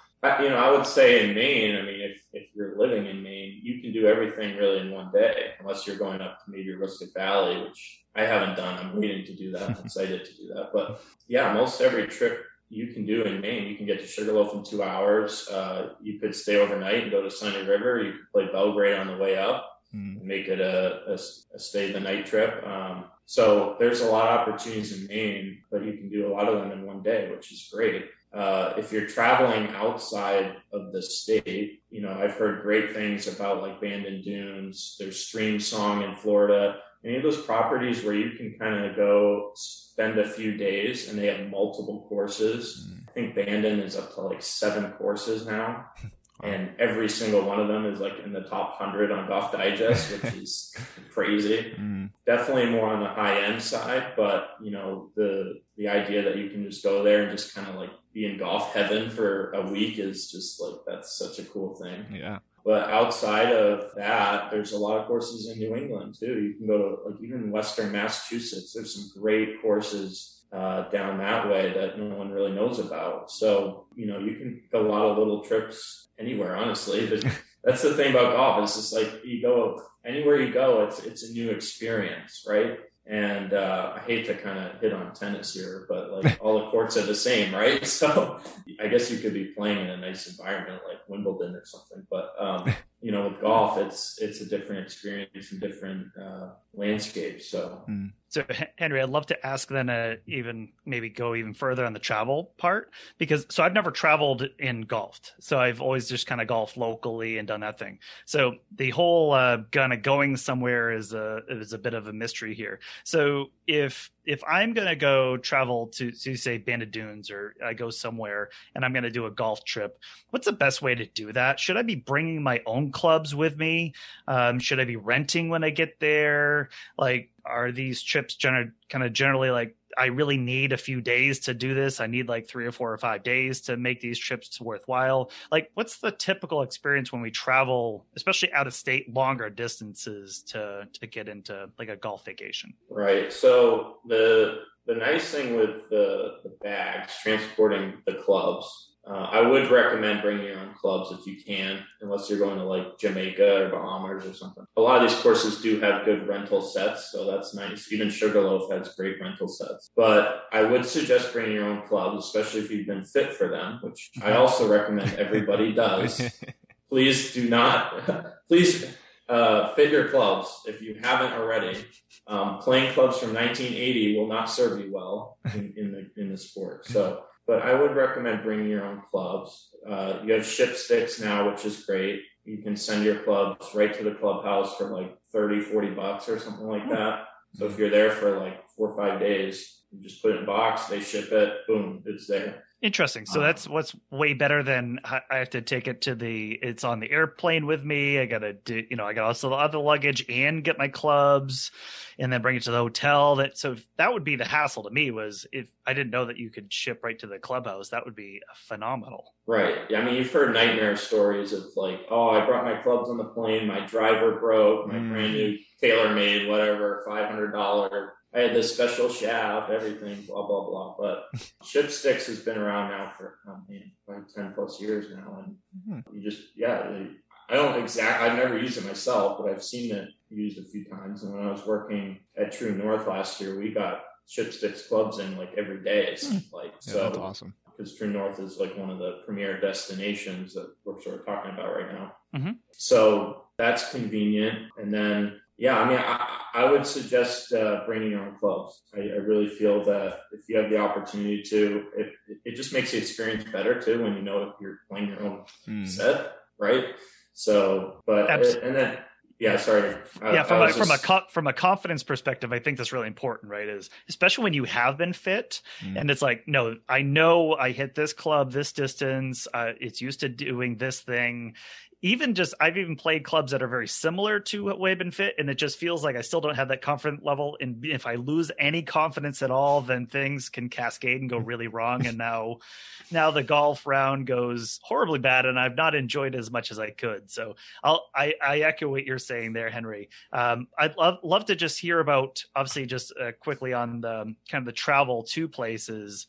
Speaker 3: you know i would say in maine i mean if, if you're living in maine you can do everything really in one day unless you're going up to maybe Aroostook Valley which i haven't done i'm waiting to do that i'm excited to do that but yeah most every trip you can do in Maine. You can get to Sugarloaf in two hours. Uh, you could stay overnight and go to Sunday River. You could play Belgrade on the way up, mm. make it a, a, a, stay the night trip. Um, so there's a lot of opportunities in Maine, but you can do a lot of them in one day, which is great. Uh, if you're traveling outside of the state, you know, I've heard great things about like Bandon Dunes. There's Streamsong in Florida. Any of those properties where you can kind of go spend a few days and they have multiple courses. Mm. I think Bandon is up to like seven courses now. and every single one of them is like in the top 100 on Golf Digest, which is crazy. Mm. Definitely more on the high end side, but you know, the the idea that you can just go there and just kind of like be in golf heaven for a week is just like that's such a cool thing.
Speaker 4: Yeah.
Speaker 3: But outside of that, there's a lot of courses in New England too. You can go to like even Western Massachusetts. There's some great courses uh, down that way that no one really knows about. So you know you can take a lot of little trips anywhere. Honestly, but that's the thing about golf. It's just like you go anywhere you go, it's it's a new experience, right? And uh, I hate to kind of hit on tennis here, but like all the courts are the same, right? So I guess you could be playing in a nice environment like Wimbledon or something. But um, you know, with golf, it's it's a different experience and different uh, landscape. So.
Speaker 4: Mm.
Speaker 1: So, Henry, I'd love to ask then, uh, even maybe go even further on the travel part because so I've never traveled in golfed, so I've always just kind of golfed locally and done that thing. So the whole uh, kind of going somewhere is a is a bit of a mystery here. So if if I'm going to go travel to, to say Bandon Dunes or I go somewhere and I'm going to do a golf trip, what's the best way to do that? Should I be bringing my own clubs with me? Um, should I be renting when I get there? Like, are these trips gener- kind of generally like I really need a few days to do this. I need like three or four or five days to make these trips worthwhile. Like, what's the typical experience when we travel, especially out of state, longer distances to to get into like a golf vacation?
Speaker 3: Right. So the the nice thing with the the bags transporting the clubs uh, I would recommend bringing your own clubs if you can, unless you're going to like Jamaica or Bahamas or something. A lot of these courses do have good rental sets, so that's nice. Even Sugarloaf has great rental sets. But I would suggest bringing your own clubs, especially if you've been fit for them, which I also recommend everybody does. please do not, please uh, fit your clubs if you haven't already. Um, playing clubs from 1980 will not serve you well in, in the in the sport. So but I would recommend bringing your own clubs. Uh, you have ship sticks now, which is great. You can send your clubs right to the clubhouse for like 30, 40 bucks or something like hmm. that. So if you're there for like four or five days, you just put it in a box, they ship it, boom, it's there.
Speaker 1: Interesting. So um, that's what's way better than I have to take it to the. It's on the airplane with me. I gotta do. You know, I got also the other luggage and get my clubs, and then bring it to the hotel. That so that would be the hassle to me. Was if I didn't know that you could ship right to the clubhouse, that would be phenomenal.
Speaker 3: Right. I mean, you've heard nightmare stories of like, oh, I brought my clubs on the plane, my driver broke, my mm. brand new TaylorMade whatever, five hundred dollar I had this special shaft, everything, blah blah blah. But ship sticks has been around now for I mean, like ten plus years now, and mm-hmm. you just yeah. I don't exactly. I've never used it myself, but I've seen it used a few times. And when I was working at True North last year, we got ship sticks clubs in like every day. It's mm. like
Speaker 4: yeah,
Speaker 3: so
Speaker 4: that's awesome
Speaker 3: because True North is like one of the premier destinations that we're sort of talking about right now.
Speaker 1: Mm-hmm.
Speaker 3: So that's convenient. And then yeah, I mean, I, I would suggest uh, bringing your own clubs. I, I, really feel that if you have the opportunity to, it, it just makes the experience better too when you know you're playing your own mm. set, right? So, but and then yeah, sorry.
Speaker 1: yeah, from a, just... from a co- from a confidence perspective, I think that's really important, right? Is especially when you have been fit, mm. and it's like, no, I know I hit this club this distance. Uh, it's used to doing this thing even just I've even played clubs that are very similar to what Wave and Fit, and it just feels like I still don't have that confidence level. And if I lose any confidence at all, then things can cascade and go really wrong. And now, now the golf round goes horribly bad, and I've not enjoyed as much as I could. So I'll I, I echo what you're saying there, Henry. Um, I'd love love to just hear about obviously just uh, quickly on the kind of the travel to places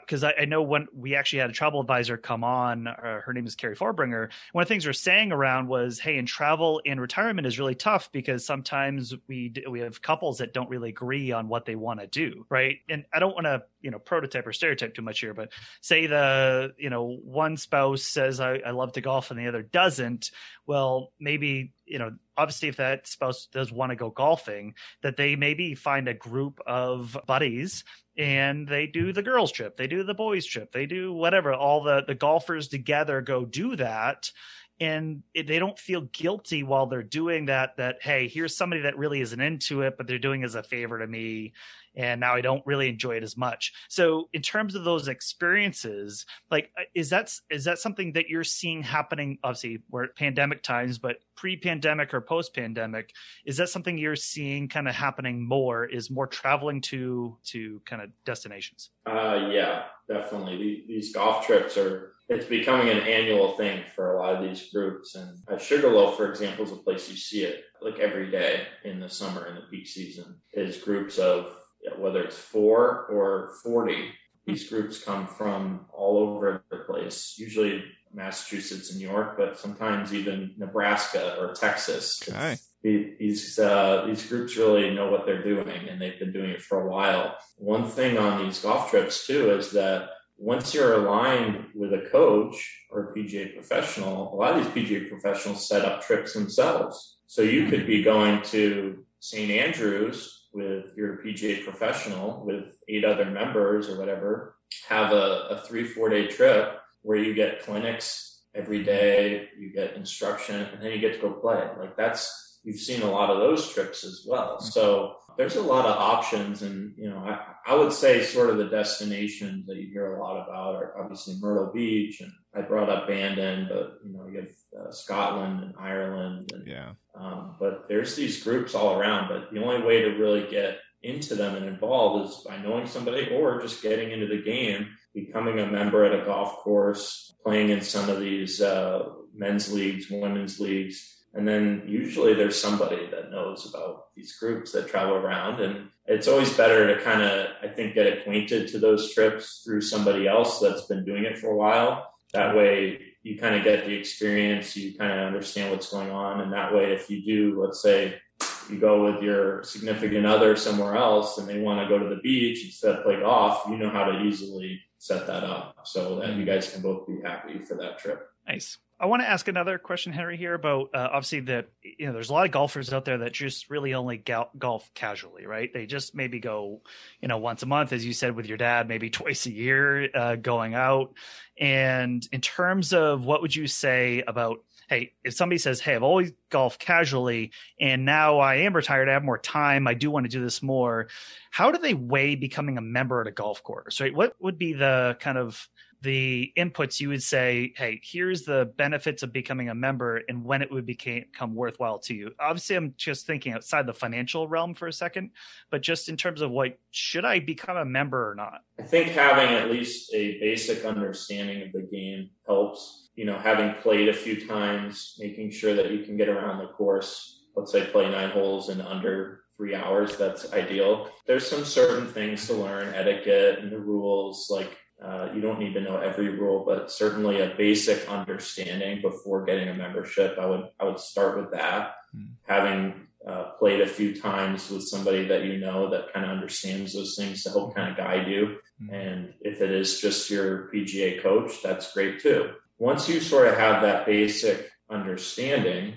Speaker 1: because I, I, know when we actually had a travel advisor come on, uh, her name is Carrie Farbringer. One of the things we're saying around was, hey, in travel and retirement is really tough because sometimes we we have couples that don't really agree on what they want to do, right? And I don't want to you know prototype or stereotype too much here, but say the you know one spouse says I, I love to golf and the other doesn't. Well, maybe you know obviously if that spouse does want to go golfing that they maybe find a group of buddies and they do the girls trip they do the boys trip they do whatever all the the golfers together go do that and they don't feel guilty while they're doing that that hey here's somebody that really isn't into it but they're doing as a favor to me and now I don't really enjoy it as much. So in terms of those experiences, like uh, is that is that something that you're seeing happening? Obviously, we're at pandemic times, but pre-pandemic or post-pandemic, is that something you're seeing kind of happening more? Is more traveling to to kind of destinations?
Speaker 3: Uh, yeah, definitely. These golf trips are it's becoming an annual thing for a lot of these groups. And Sugarloaf, for example, is a place you see it like every day in the summer in the peak season. Is groups of whether it's four or 40. These groups come from all over the place, usually Massachusetts and New York, but sometimes even Nebraska or Texas.
Speaker 4: Okay.
Speaker 3: These uh, these groups really know what they're doing, and they've been doing it for a while. One thing on these golf trips too is that once you're aligned with a coach or a PGA professional, a lot of these PGA professionals set up trips themselves. So you could be going to St. Andrews with your PGA professional with eight other members or whatever, have a, a three, four day trip where you get clinics every day, you get instruction, and then you get to go play. Like that's, you've seen a lot of those trips as well. Mm-hmm. So there's a lot of options. And, you know, I, I would say sort of the destinations that you hear a lot about are obviously Myrtle Beach. And I brought up Bandon, but, you know, you have uh, Scotland and Ireland. And,
Speaker 4: yeah.
Speaker 3: Um, but there's these groups all around. But the only way to really get into them and involved is by knowing somebody or just getting into the game, becoming a member at a golf course, playing in some of these uh, men's leagues, women's leagues. And then usually there's somebody that knows about these groups that travel around. And it's always better to kind of, I think, get acquainted to those trips through somebody else that's been doing it for a while. That way you kind of get the experience, you kind of understand what's going on. And that way, if you do, let's say, you go with your significant other somewhere else and they want to go to the beach instead of play golf, you know how to easily set that up so that you mm-hmm. guys can both be happy for that trip.
Speaker 1: Nice. I want to ask another question, Henry, here about uh, obviously that you know there's a lot of golfers out there that just really only golf casually, right? They just maybe go, you know, once a month, as you said with your dad, maybe twice a year, uh, going out. And in terms of what would you say about, hey, if somebody says, hey, I've always golfed casually, and now I am retired, I have more time, I do want to do this more. How do they weigh becoming a member at a golf course, right? What would be the kind of the inputs you would say hey here's the benefits of becoming a member and when it would become worthwhile to you. Obviously i'm just thinking outside the financial realm for a second but just in terms of what should i become a member or not?
Speaker 3: I think having at least a basic understanding of the game helps. You know having played a few times making sure that you can get around the course let's say play nine holes in under three hours that's ideal. There's some certain things to learn etiquette and the rules like uh, you don't need to know every rule, but certainly a basic understanding before getting a membership. I would I would start with that. Mm. Having uh, played a few times with somebody that you know that kind of understands those things to help kind of guide you. Mm. And if it is just your PGA coach, that's great too. Once you sort of have that basic understanding,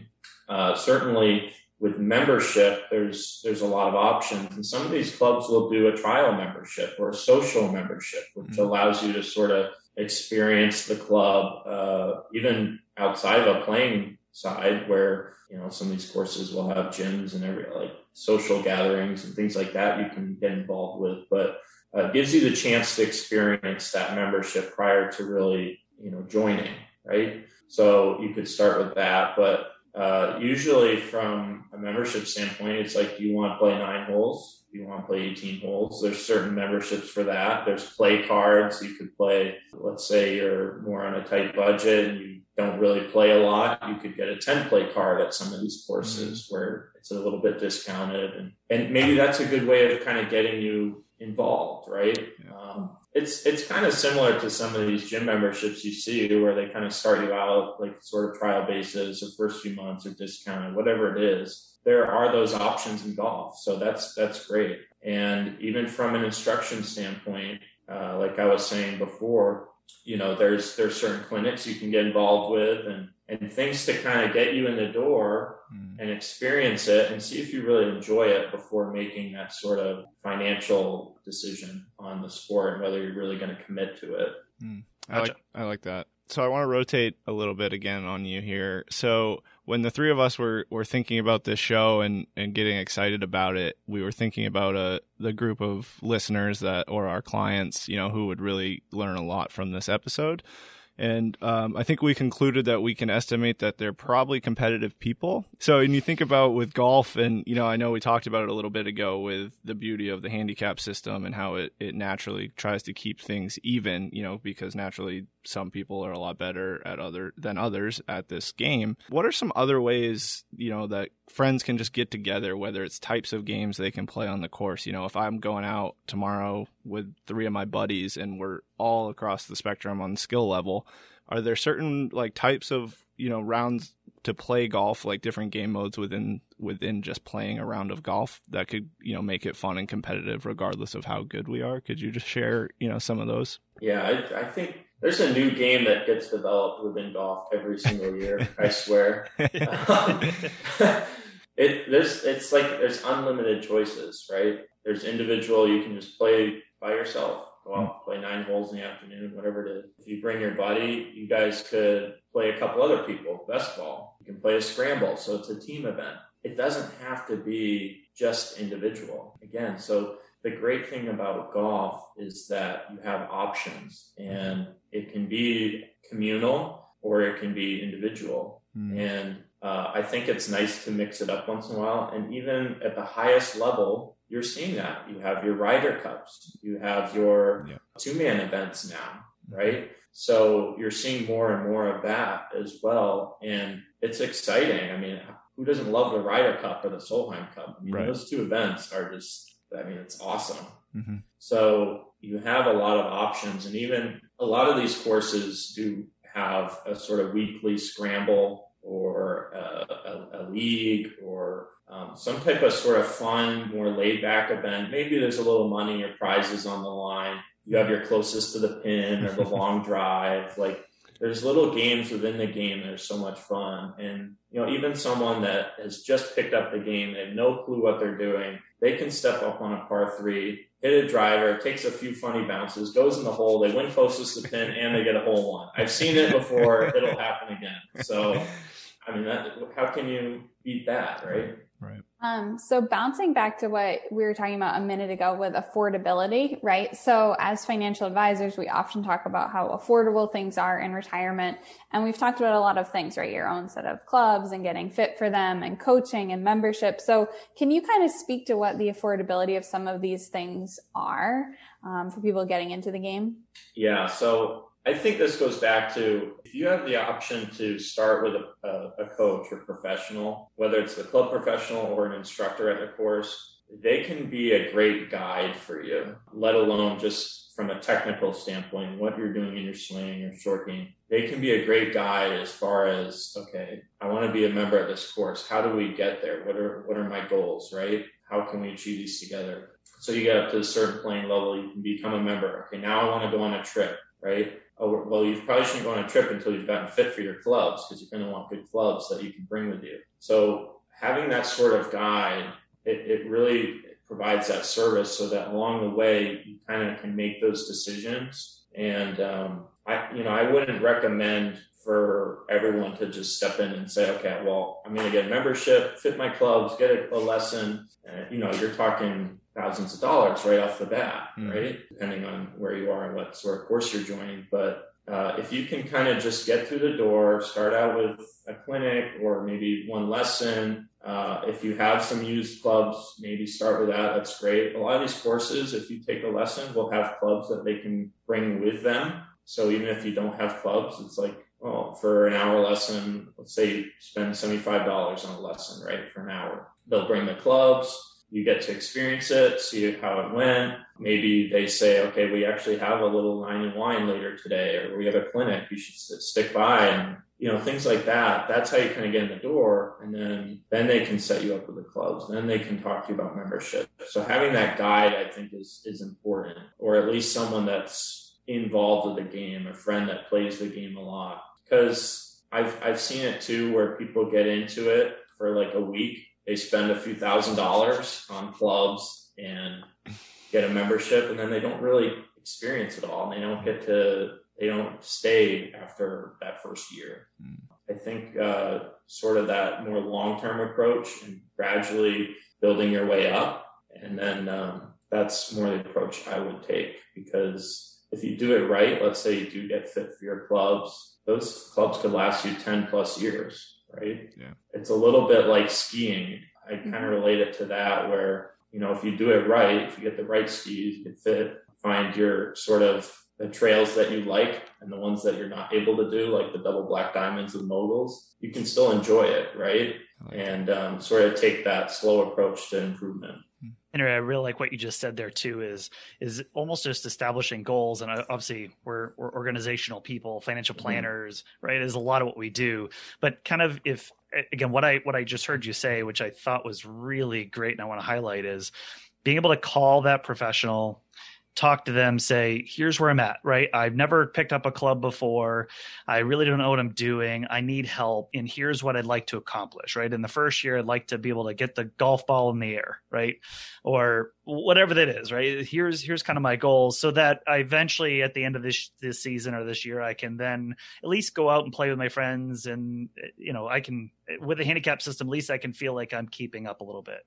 Speaker 3: uh, certainly with membership, there's there's a lot of options, and some of these clubs will do a trial membership or a social membership, which mm-hmm. allows you to sort of experience the club, uh, even outside of a playing side, where you know some of these courses will have gyms and every like social gatherings and things like that you can get involved with, but uh, gives you the chance to experience that membership prior to really you know joining, right? So you could start with that, but uh, usually from a membership standpoint, it's like, do you want to play nine holes? Do you want to play 18 holes? There's certain memberships for that. There's play cards. You could play, let's say you're more on a tight budget and you don't really play a lot. You could get a 10 play card at some of these courses mm-hmm. where it's a little bit discounted. And, and maybe that's a good way of kind of getting you involved, right? Yeah. Um, it's it's kind of similar to some of these gym memberships you see where they kind of start you out like sort of trial basis or first few months or discounted, whatever it is. There are those options in golf, so that's that's great. And even from an instruction standpoint, uh, like I was saying before, you know, there's there's certain clinics you can get involved with and and things to kind of get you in the door mm. and experience it and see if you really enjoy it before making that sort of financial decision on the sport and whether you're really going to commit to it.
Speaker 4: Mm. I like I like that. So I want to rotate a little bit again on you here. So when the three of us were, were thinking about this show and, and getting excited about it, we were thinking about a uh, the group of listeners that or our clients, you know, who would really learn a lot from this episode. And um, I think we concluded that we can estimate that they're probably competitive people. So when you think about with golf, and you know, I know we talked about it a little bit ago with the beauty of the handicap system and how it, it naturally tries to keep things even, you know, because naturally some people are a lot better at other than others at this game. What are some other ways, you know, that friends can just get together, whether it's types of games they can play on the course? You know, if I'm going out tomorrow with three of my buddies and we're all across the spectrum on skill level, are there certain like types of, you know, rounds to play golf, like different game modes within within just playing a round of golf that could, you know, make it fun and competitive regardless of how good we are? Could you just share, you know, some of those?
Speaker 3: Yeah, I, I think there's a new game that gets developed within golf every single year. I swear. Um, it there's it's like there's unlimited choices, right? There's individual. You can just play by yourself. Go out, play nine holes in the afternoon, whatever it is. If you bring your buddy, you guys could play a couple other people. Best ball. You can play a scramble, so it's a team event. It doesn't have to be just individual. Again, so the great thing about golf is that you have options and it can be communal or it can be individual. Mm. And uh, I think it's nice to mix it up once in a while. And even at the highest level, you're seeing that. You have your Ryder Cups, you have your yeah. two man events now, hmm. right? So you're seeing more and more of that as well. And it's exciting. I mean, who doesn't love the Ryder Cup or the Solheim Cup? I mean, right. those two events are just, I mean, it's awesome. Mm-hmm. So you have a lot of options. And even a lot of these courses do have a sort of weekly scramble or a, a, a league or um, some type of sort of fun, more laid back event. Maybe there's a little money or prizes on the line. You have your closest to the pin or the long drive. Like there's little games within the game that are so much fun. And, you know, even someone that has just picked up the game, they have no clue what they're doing, they can step up on a par three, hit a driver, takes a few funny bounces, goes in the hole, they win closest to the pin, and they get a hole one. I've seen it before, it'll happen again. So, I mean, that, how can you beat that, right?
Speaker 2: Um, so bouncing back to what we were talking about a minute ago with affordability, right? So as financial advisors, we often talk about how affordable things are in retirement. And we've talked about a lot of things, right? Your own set of clubs and getting fit for them and coaching and membership. So can you kind of speak to what the affordability of some of these things are um, for people getting into the game?
Speaker 3: Yeah. So I think this goes back to if you have the option to start with a, a, a, coach or professional, whether it's the club professional or an instructor at the course, they can be a great guide for you, let alone just from a technical standpoint, what you're doing in your swing or short game. They can be a great guide as far as, okay, I want to be a member of this course. How do we get there? What are, what are my goals, right? How can we achieve these together? So you get up to a certain playing level, you can become a member. Okay, now I want to go on a trip, right? Well, you probably shouldn't go on a trip until you've gotten fit for your clubs because you're going to want good clubs that you can bring with you. So having that sort of guide, it, it really provides that service so that along the way you kind of can make those decisions. And um, I, you know, I wouldn't recommend for everyone to just step in and say, okay, well, I'm going to get a membership, fit my clubs, get a, a lesson. Uh, you know, you're talking thousands of dollars right off the bat, mm. right? Depending on where you are and what sort of course you're joining. But uh, if you can kind of just get through the door, start out with a clinic or maybe one lesson. Uh, if you have some used clubs, maybe start with that. That's great. A lot of these courses, if you take a lesson, will have clubs that they can bring with them. So even if you don't have clubs, it's like, well, for an hour lesson, let's say you spend $75 on a lesson, right? For an hour. They'll bring the clubs, you get to experience it, see how it went. Maybe they say, okay, we actually have a little wine and wine later today, or we have a clinic, you should stick by and you know, things like that. That's how you kind of get in the door. And then, then they can set you up with the clubs. Then they can talk to you about membership. So having that guide, I think is, is important, or at least someone that's involved with the game, a friend that plays the game a lot. Cause I've, I've seen it too, where people get into it for like a week they spend a few thousand dollars on clubs and get a membership and then they don't really experience it all and they don't get to they don't stay after that first year. Mm. I think uh, sort of that more long term approach and gradually building your way up. And then um, that's more the approach I would take because if you do it right, let's say you do get fit for your clubs, those clubs could last you 10 plus years, right?
Speaker 4: Yeah.
Speaker 3: It's a little bit like skiing. I kind of relate it to that where, you know, if you do it right, if you get the right skis, you can fit, find your sort of the trails that you like and the ones that you're not able to do, like the double black diamonds and moguls, you can still enjoy it, right? Like and um, sort of take that slow approach to improvement.
Speaker 1: And I really like what you just said there too. Is is almost just establishing goals, and uh, obviously we're we're organizational people, financial mm-hmm. planners, mm-hmm. right? Is a lot of what we do. But kind of if again, what I what I just heard you say, which I thought was really great, and I want to highlight is being able to call that professional talk to them, say, here's where I'm at, right? I've never picked up a club before. I really don't know what I'm doing. I need help. And here's what I'd like to accomplish, right? In the first year, I'd like to be able to get the golf ball in the air, right? Or whatever that is, right? Here's here's kind of my goals so that I eventually at the end of this this season or this year I can then at least go out and play with my friends and you know, I can with the handicap system at least I can feel like I'm keeping up a little bit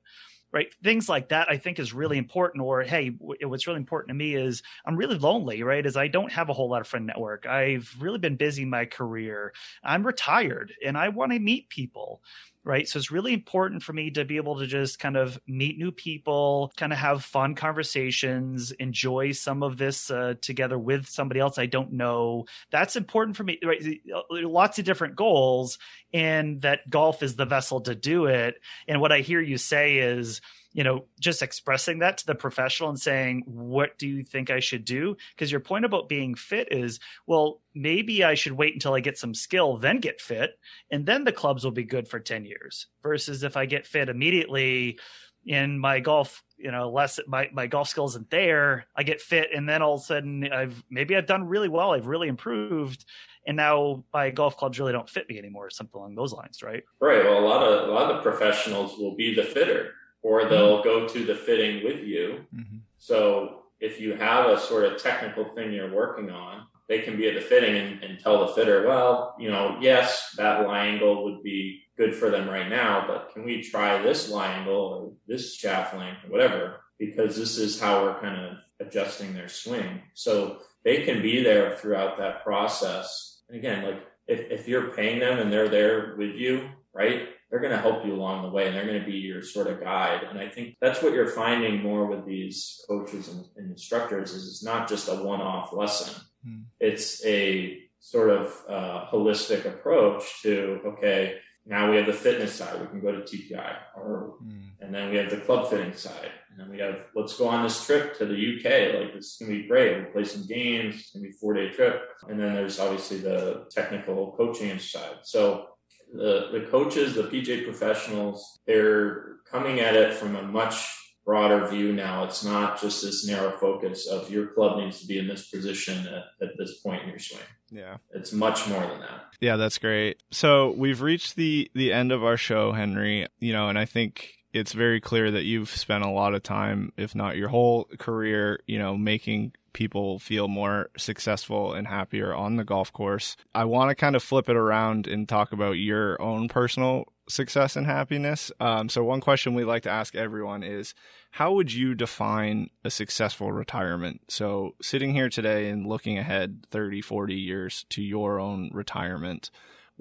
Speaker 1: right? Things like that i think is really important or hey what's really important to me is i'm really lonely right? Is i don't have a whole lot of friend network. I've really been busy in my career. I'm retired and i want to meet people right? So it's really important for me to be able to just kind of meet new people kind of have fun conversations enjoy some of this uh, together with somebody else i don't know. That's important for me right? Lots of different goals and that golf is the vessel to do it. And what i hear you say is you know, just expressing that to the professional and saying, what do you think I should do? Because your point about being fit is, well, maybe I should wait until I get some skill, then get fit, and then the clubs will be good for 10 years. Versus if I get fit immediately in my golf, you know, less my, my golf skill isn't there, I get fit, and then all of a sudden I've maybe I've done really well, I've really improved. And now my golf clubs really don't fit me anymore, something along those lines, right?
Speaker 3: Right. Well, a lot of a lot of professionals will be the fitter or they'll mm-hmm. go to the fitting with you. Mm-hmm. So if you have a sort of technical thing you're working on, they can be at the fitting and, and, tell the fitter, well, you know, yes, that lie angle would be good for them right now, but can we try this lie angle or this shaft length or whatever? Because this is how we're kind of adjusting their swing. So they can be there throughout that process. And again, like if, if you're paying them and they're there with you, right? They're going to help you along the way and they're going to be your sort of guide. And I think that's what you're finding more with these coaches and, and instructors is it's not just a one-off lesson. Mm. It's a sort of uh, holistic approach to, okay, now we have the fitness side. We can go to TPI or, mm. and then we have the club fitting side. And then we have, let's go on this trip to the UK. Like, this is going to be great. We'll play some games. It's going to be a four day trip. And then there's obviously the technical coaching side. So the, the coaches, the PGA professionals, they're coming at it from a much broader view now. It's not just this narrow focus of your club needs to be in this position at, at this point in your swing.
Speaker 4: Yeah.
Speaker 3: It's much more than that.
Speaker 4: Yeah, that's great. So we've reached the the end of our show, Henry. You know, and I think it's very clear that you've spent a lot of time, if not your whole career, you know, making people feel more successful and happier on the golf course. I want to kind of flip it around and talk about your own personal success and happiness. Um, so, one question we like to ask everyone is how would you define a successful retirement? So, sitting here today and looking ahead 30, 40 years to your own retirement,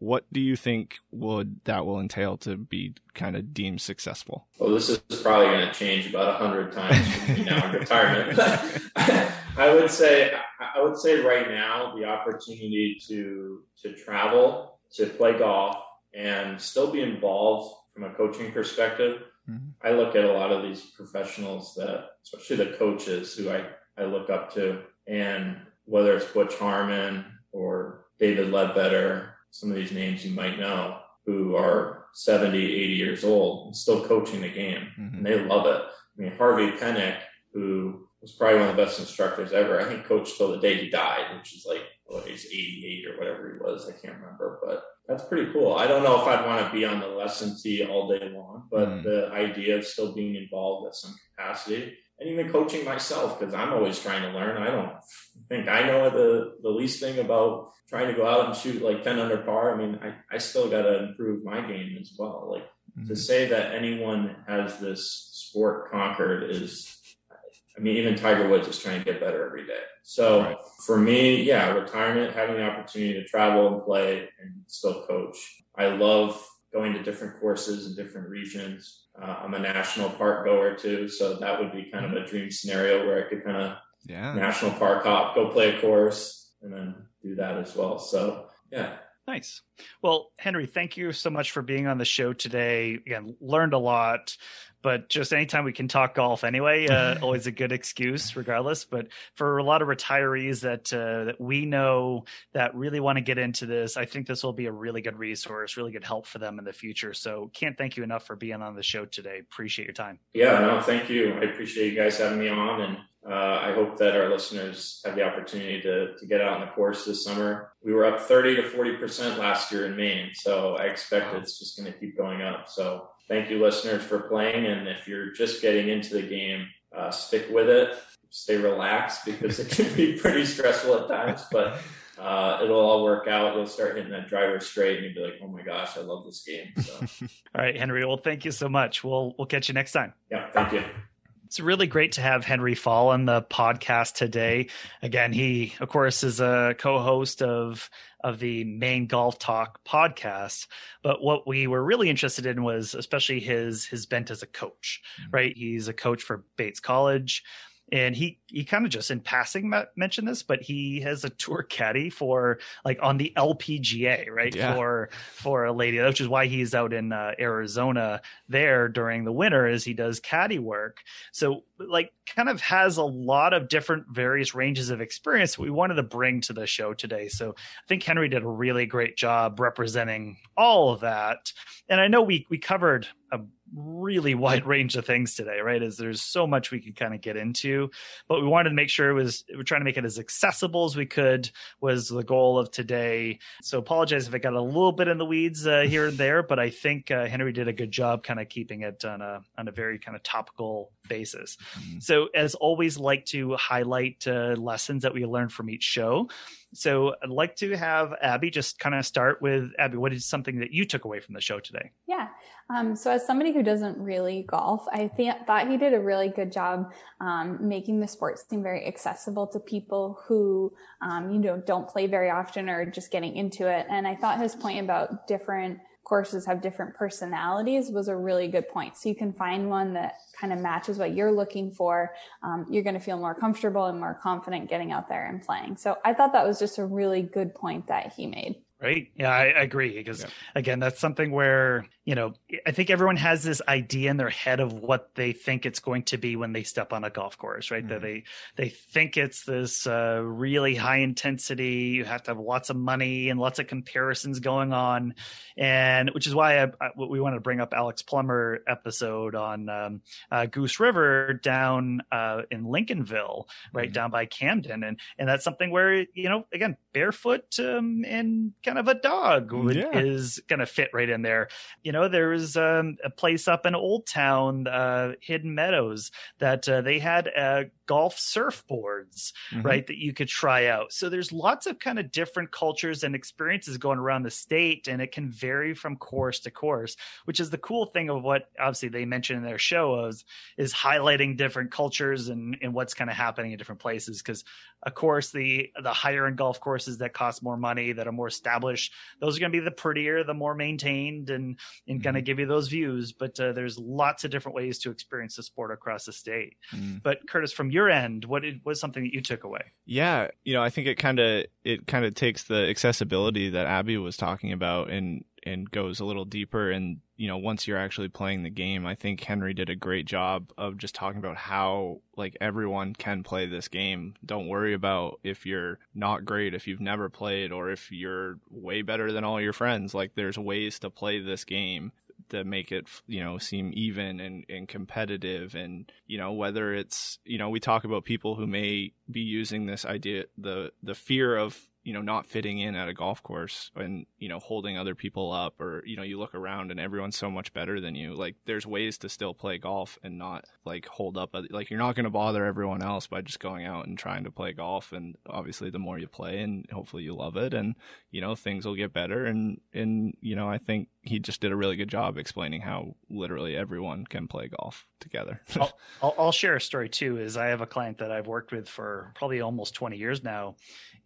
Speaker 4: what do you think would that will entail to be kind of deemed successful?
Speaker 3: Well, this is probably going to change about a hundred times now in retirement. I would say, I would say right now, the opportunity to to travel, to play golf, and still be involved from a coaching perspective. Mm-hmm. I look at a lot of these professionals that, especially the coaches who I, I look up to, and whether it's Butch Harmon or David Leadbetter some of these names you might know who are 70, 80 years old and still coaching the game. Mm-hmm. And they love it. I mean, Harvey Penick, who was probably one of the best instructors ever, I think coached till the day he died, which is like, well, he's 88 or whatever he was. I can't remember, but that's pretty cool. I don't know if I'd want to be on the lesson tee all day long, but mm-hmm. the idea of still being involved at some capacity and even coaching myself because I'm always trying to learn. I don't think I know the the least thing about trying to go out and shoot like 10 under par. I mean, I, I still got to improve my game as well. Like mm-hmm. to say that anyone has this sport conquered is, I mean, even Tiger Woods is trying to get better every day. So right. for me, yeah, retirement, having the opportunity to travel and play and still coach. I love going to different courses in different regions. Uh, I'm a national park goer too, so that would be kind of a dream scenario where I could kind of yeah. national park hop, go play a course, and then do that as well. So yeah.
Speaker 1: Nice. Well, Henry, thank you so much for being on the show today. Again, learned a lot but just anytime we can talk golf anyway, uh, always a good excuse, regardless. But for a lot of retirees that uh, that we know that really want to get into this, I think this will be a really good resource, really good help for them in the future. So can't thank you enough for being on the show today. Appreciate your time.
Speaker 3: Yeah, no, thank you. I appreciate you guys having me on, and uh, I hope that our listeners have the opportunity to to get out on the course this summer. We were up thirty to forty percent last year in Maine, so I expect it's just going to keep going up. So thank you, listeners, for playing. And if you're just getting into the game, uh, stick with it. Stay relaxed because it can be pretty stressful at times, but uh, it'll all work out. You'll start hitting that driver straight, and you'll be like, "Oh my gosh, I love this game." So.
Speaker 1: all right, Henry. Well, thank you so much. We'll we'll catch you next time.
Speaker 3: Yeah, thank you.
Speaker 1: It's really great to have Henry Fall on the podcast today. Again, he, of course, is a co-host of of the Maine Golf Talk podcast. But what we were really interested in was especially his his bent as a coach. Mm-hmm. Right, he's a coach for Bates College and he he kind of just in passing mentioned this, but he has a tour caddy for like on the LPGA, right? Yeah. For for a lady, which is why he's out in uh, Arizona there during the winter, as he does caddy work. So like kind of has a lot of different various ranges of experience we wanted to bring to the show today. So I think Henry did a really great job representing all of that. And I know we we covered a really wide range of things today, right? As there's so much we could kind of get into, but we wanted to make sure it was, we're trying to make it as accessible as we could was the goal of today. So apologize if it got a little bit in the weeds uh, here and there, but I think uh, Henry did a good job kind of keeping it on a, on a very kind of topical basis. Mm-hmm. So as always, like to highlight uh, lessons that we learned from each show. So I'd like to have Abby just kind of start with Abby. What is something that you took away from the show today?
Speaker 2: Yeah. Um, so as somebody who doesn't really golf, I th- thought he did a really good job um, making the sport seem very accessible to people who, um, you know, don't play very often or just getting into it. And I thought his point about different courses have different personalities was a really good point. So you can find one that kind of matches what you're looking for. Um, you're going to feel more comfortable and more confident getting out there and playing. So I thought that was just a really good point that he made.
Speaker 1: Right. Yeah, I, agree. Because yeah. again, that's something where, you know, I think everyone has this idea in their head of what they think it's going to be when they step on a golf course, right? Mm-hmm. That they they think it's this uh, really high intensity. You have to have lots of money and lots of comparisons going on, and which is why I, I, we wanted to bring up Alex Plummer episode on um, uh, Goose River down uh, in Lincolnville, right mm-hmm. down by Camden, and and that's something where you know again barefoot um, and kind of a dog yeah. is going to fit right in there. You know, there's um, a place up in Old Town, uh, Hidden Meadows, that uh, they had uh, golf surfboards, mm-hmm. right, that you could try out. So there's lots of kind of different cultures and experiences going around the state, and it can vary from course to course, which is the cool thing of what obviously they mentioned in their show is, is highlighting different cultures and, and what's kind of happening in different places. Because of course, the the higher end golf courses that cost more money, that are more established, those are going to be the prettier, the more maintained, and and mm-hmm. going to give you those views. But uh, there's lots of different ways to experience the sport across the state. Mm-hmm. But Curtis, from your end, what it was something that you took away?
Speaker 4: Yeah, you know, I think it kind of it kind of takes the accessibility that Abby was talking about and and goes a little deeper. And you know once you're actually playing the game i think henry did a great job of just talking about how like everyone can play this game. Don't worry about if you're not great if you've never played or if you're way better than all your friends. Like there's ways to play this game to make it you know seem even and, and competitive. And you know whether it's you know we talk about people who may be using this idea the the fear of you know, not fitting in at a golf course and, you know, holding other people up or, you know, you look around and everyone's so much better than you. Like there's ways to still play golf and not like hold up. Like you're not going to bother everyone else by just going out and trying to play golf. And obviously the more you play and hopefully you love it and, you know, things will get better. And, and, you know, I think he just did a really good job explaining how literally everyone can play golf together.
Speaker 1: I'll, I'll, I'll share a story too, is I have a client that I've worked with for probably almost 20 years now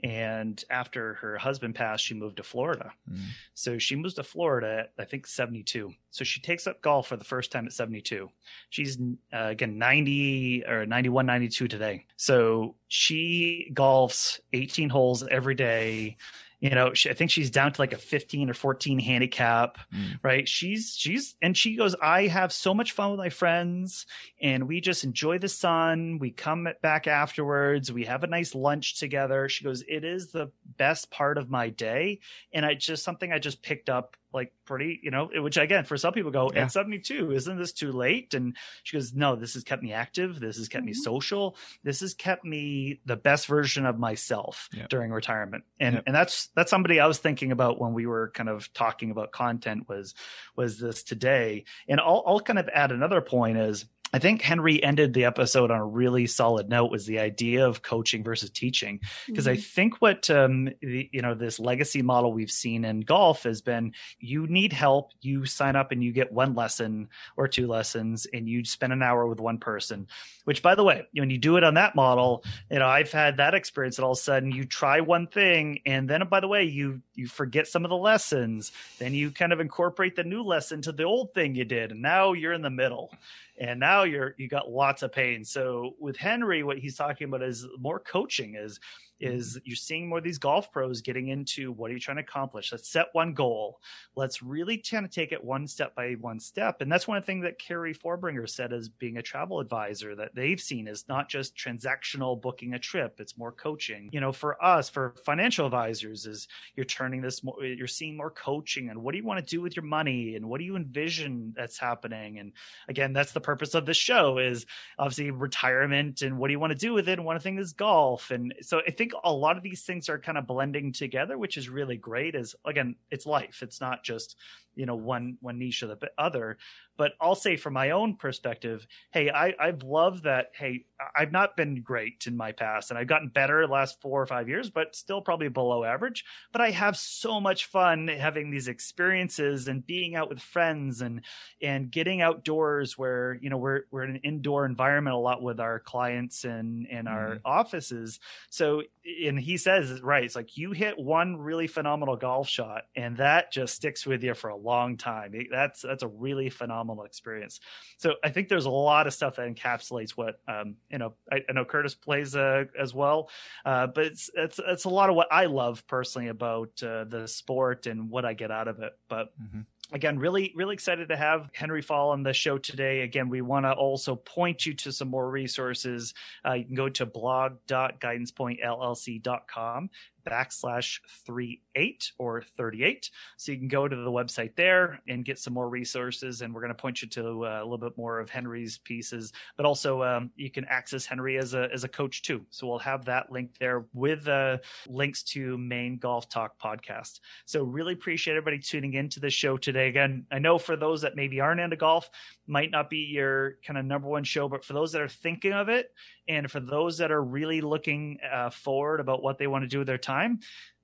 Speaker 1: and after her husband passed, she moved to Florida. Mm. So she moves to Florida at, I think, 72. So she takes up golf for the first time at 72. She's, uh, again, 90 or 91, 92 today. So she golfs 18 holes every day you know she, i think she's down to like a 15 or 14 handicap mm. right? She's she's and she goes i have so much fun with my friends and we just enjoy the sun. We come back afterwards. We have a nice lunch together. She goes it is the best part of my day. And i just something i just picked up like pretty, you know, which again, for some people go, yeah. at 72, isn't this too late? And she goes, no, this has kept me active. This has kept mm-hmm. me social. This has kept me the best version of myself yep. during retirement. And, yep. and that's, that's somebody I was thinking about when we were kind of talking about content was, was this today. And I'll, I'll kind of add another point is, I think Henry ended the episode on a really solid note was the idea of coaching versus teaching. Because mm-hmm. I think what um, the, you know this legacy model we've seen in golf has been you need help you sign up and you get one lesson or two lessons and you spend an hour with one person. Which by the way when you do it on that model you know I've had that experience that all of a sudden you try one thing and then by the way you you forget some of the lessons. Then you kind of incorporate the new lesson to the old thing you did and now you're in the middle. And now you're you got lots of pain. So with henry what he's talking about is more coaching is is mm-hmm. you're seeing more of these golf pros getting into what are you trying to accomplish? Let's set one goal. Let's really kind of take it one step by one step. And that's one of the things that carrie forbringer said as being a travel advisor that they've seen is not just transactional booking a trip. It's more coaching. You know for us for financial advisors is you're turning this more you're seeing more coaching and what do you want to do with your money and what do you envision that's happening? And again that's the purpose of the show is obviously retirement and what do you want to do with it? And one thing is golf. And so i think think a lot of these things are kind of blending together, which is really great. Is again, it's life. It's not just you know one one niche or the other but i'll say from my own perspective hey I, i've loved that hey i've not been great in my past and i've gotten better the last four or five years but still probably below average but i have so much fun having these experiences and being out with friends and and getting outdoors where you know we're we're in an indoor environment a lot with our clients and and our mm-hmm. offices so and he says right it's like you hit one really phenomenal golf shot and that just sticks with you for a long time. That's that's a really phenomenal experience. So I think there's a lot of stuff that encapsulates what um, you know. I, I, know Curtis plays uh, as well, uh, but it's it's it's a lot of what I love personally about uh, the sport and what I get out of it. But mm-hmm again really really excited to have henry fall on the show today again we want to also point you to some more resources uh, you can go to blog.guidancepointllc.com backslash 38 or 38. So you can go to the website there and get some more resources. And we're going to point you to uh, a little bit more of Henry's pieces, but also um, you can access Henry as a, as a coach too. So we'll have that link there with uh, links to Maine Golf Talk podcast. So really appreciate everybody tuning in to the show today. Again, I know for those that maybe aren't into golf, might not be your kind of number one show, but for those that are thinking of it, and for those that are really looking uh, forward about what they want to do with their time,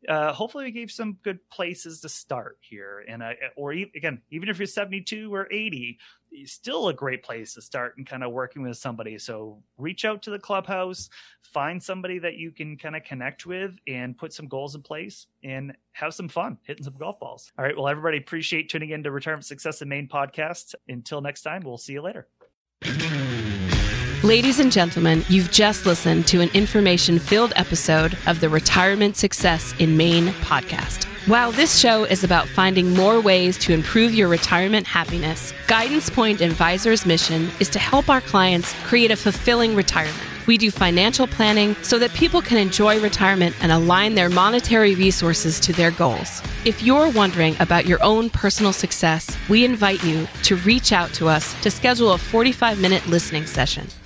Speaker 1: uh, hopefully we gave some good places to start here. And uh, or e- again, even if you're 72 or 80, still a great place to start and kind of working with somebody. So reach out to the clubhouse, find somebody that you can kind of connect with, and put some goals in place and have some fun hitting some golf balls. All right. Well, everybody appreciate tuning in to Retirement Success and Maine podcast. Until next time, we'll see you later.
Speaker 5: Ladies and gentlemen, you've just listened to an information filled episode of the Retirement Success in Maine podcast. While this show is about finding more ways to improve your retirement happiness, Guidance Point Advisors' mission is to help our clients create a fulfilling retirement. We do financial planning so that people can enjoy retirement and align their monetary resources to their goals. If you're wondering about your own personal success, we invite you to reach out to us to schedule a 45 minute listening session.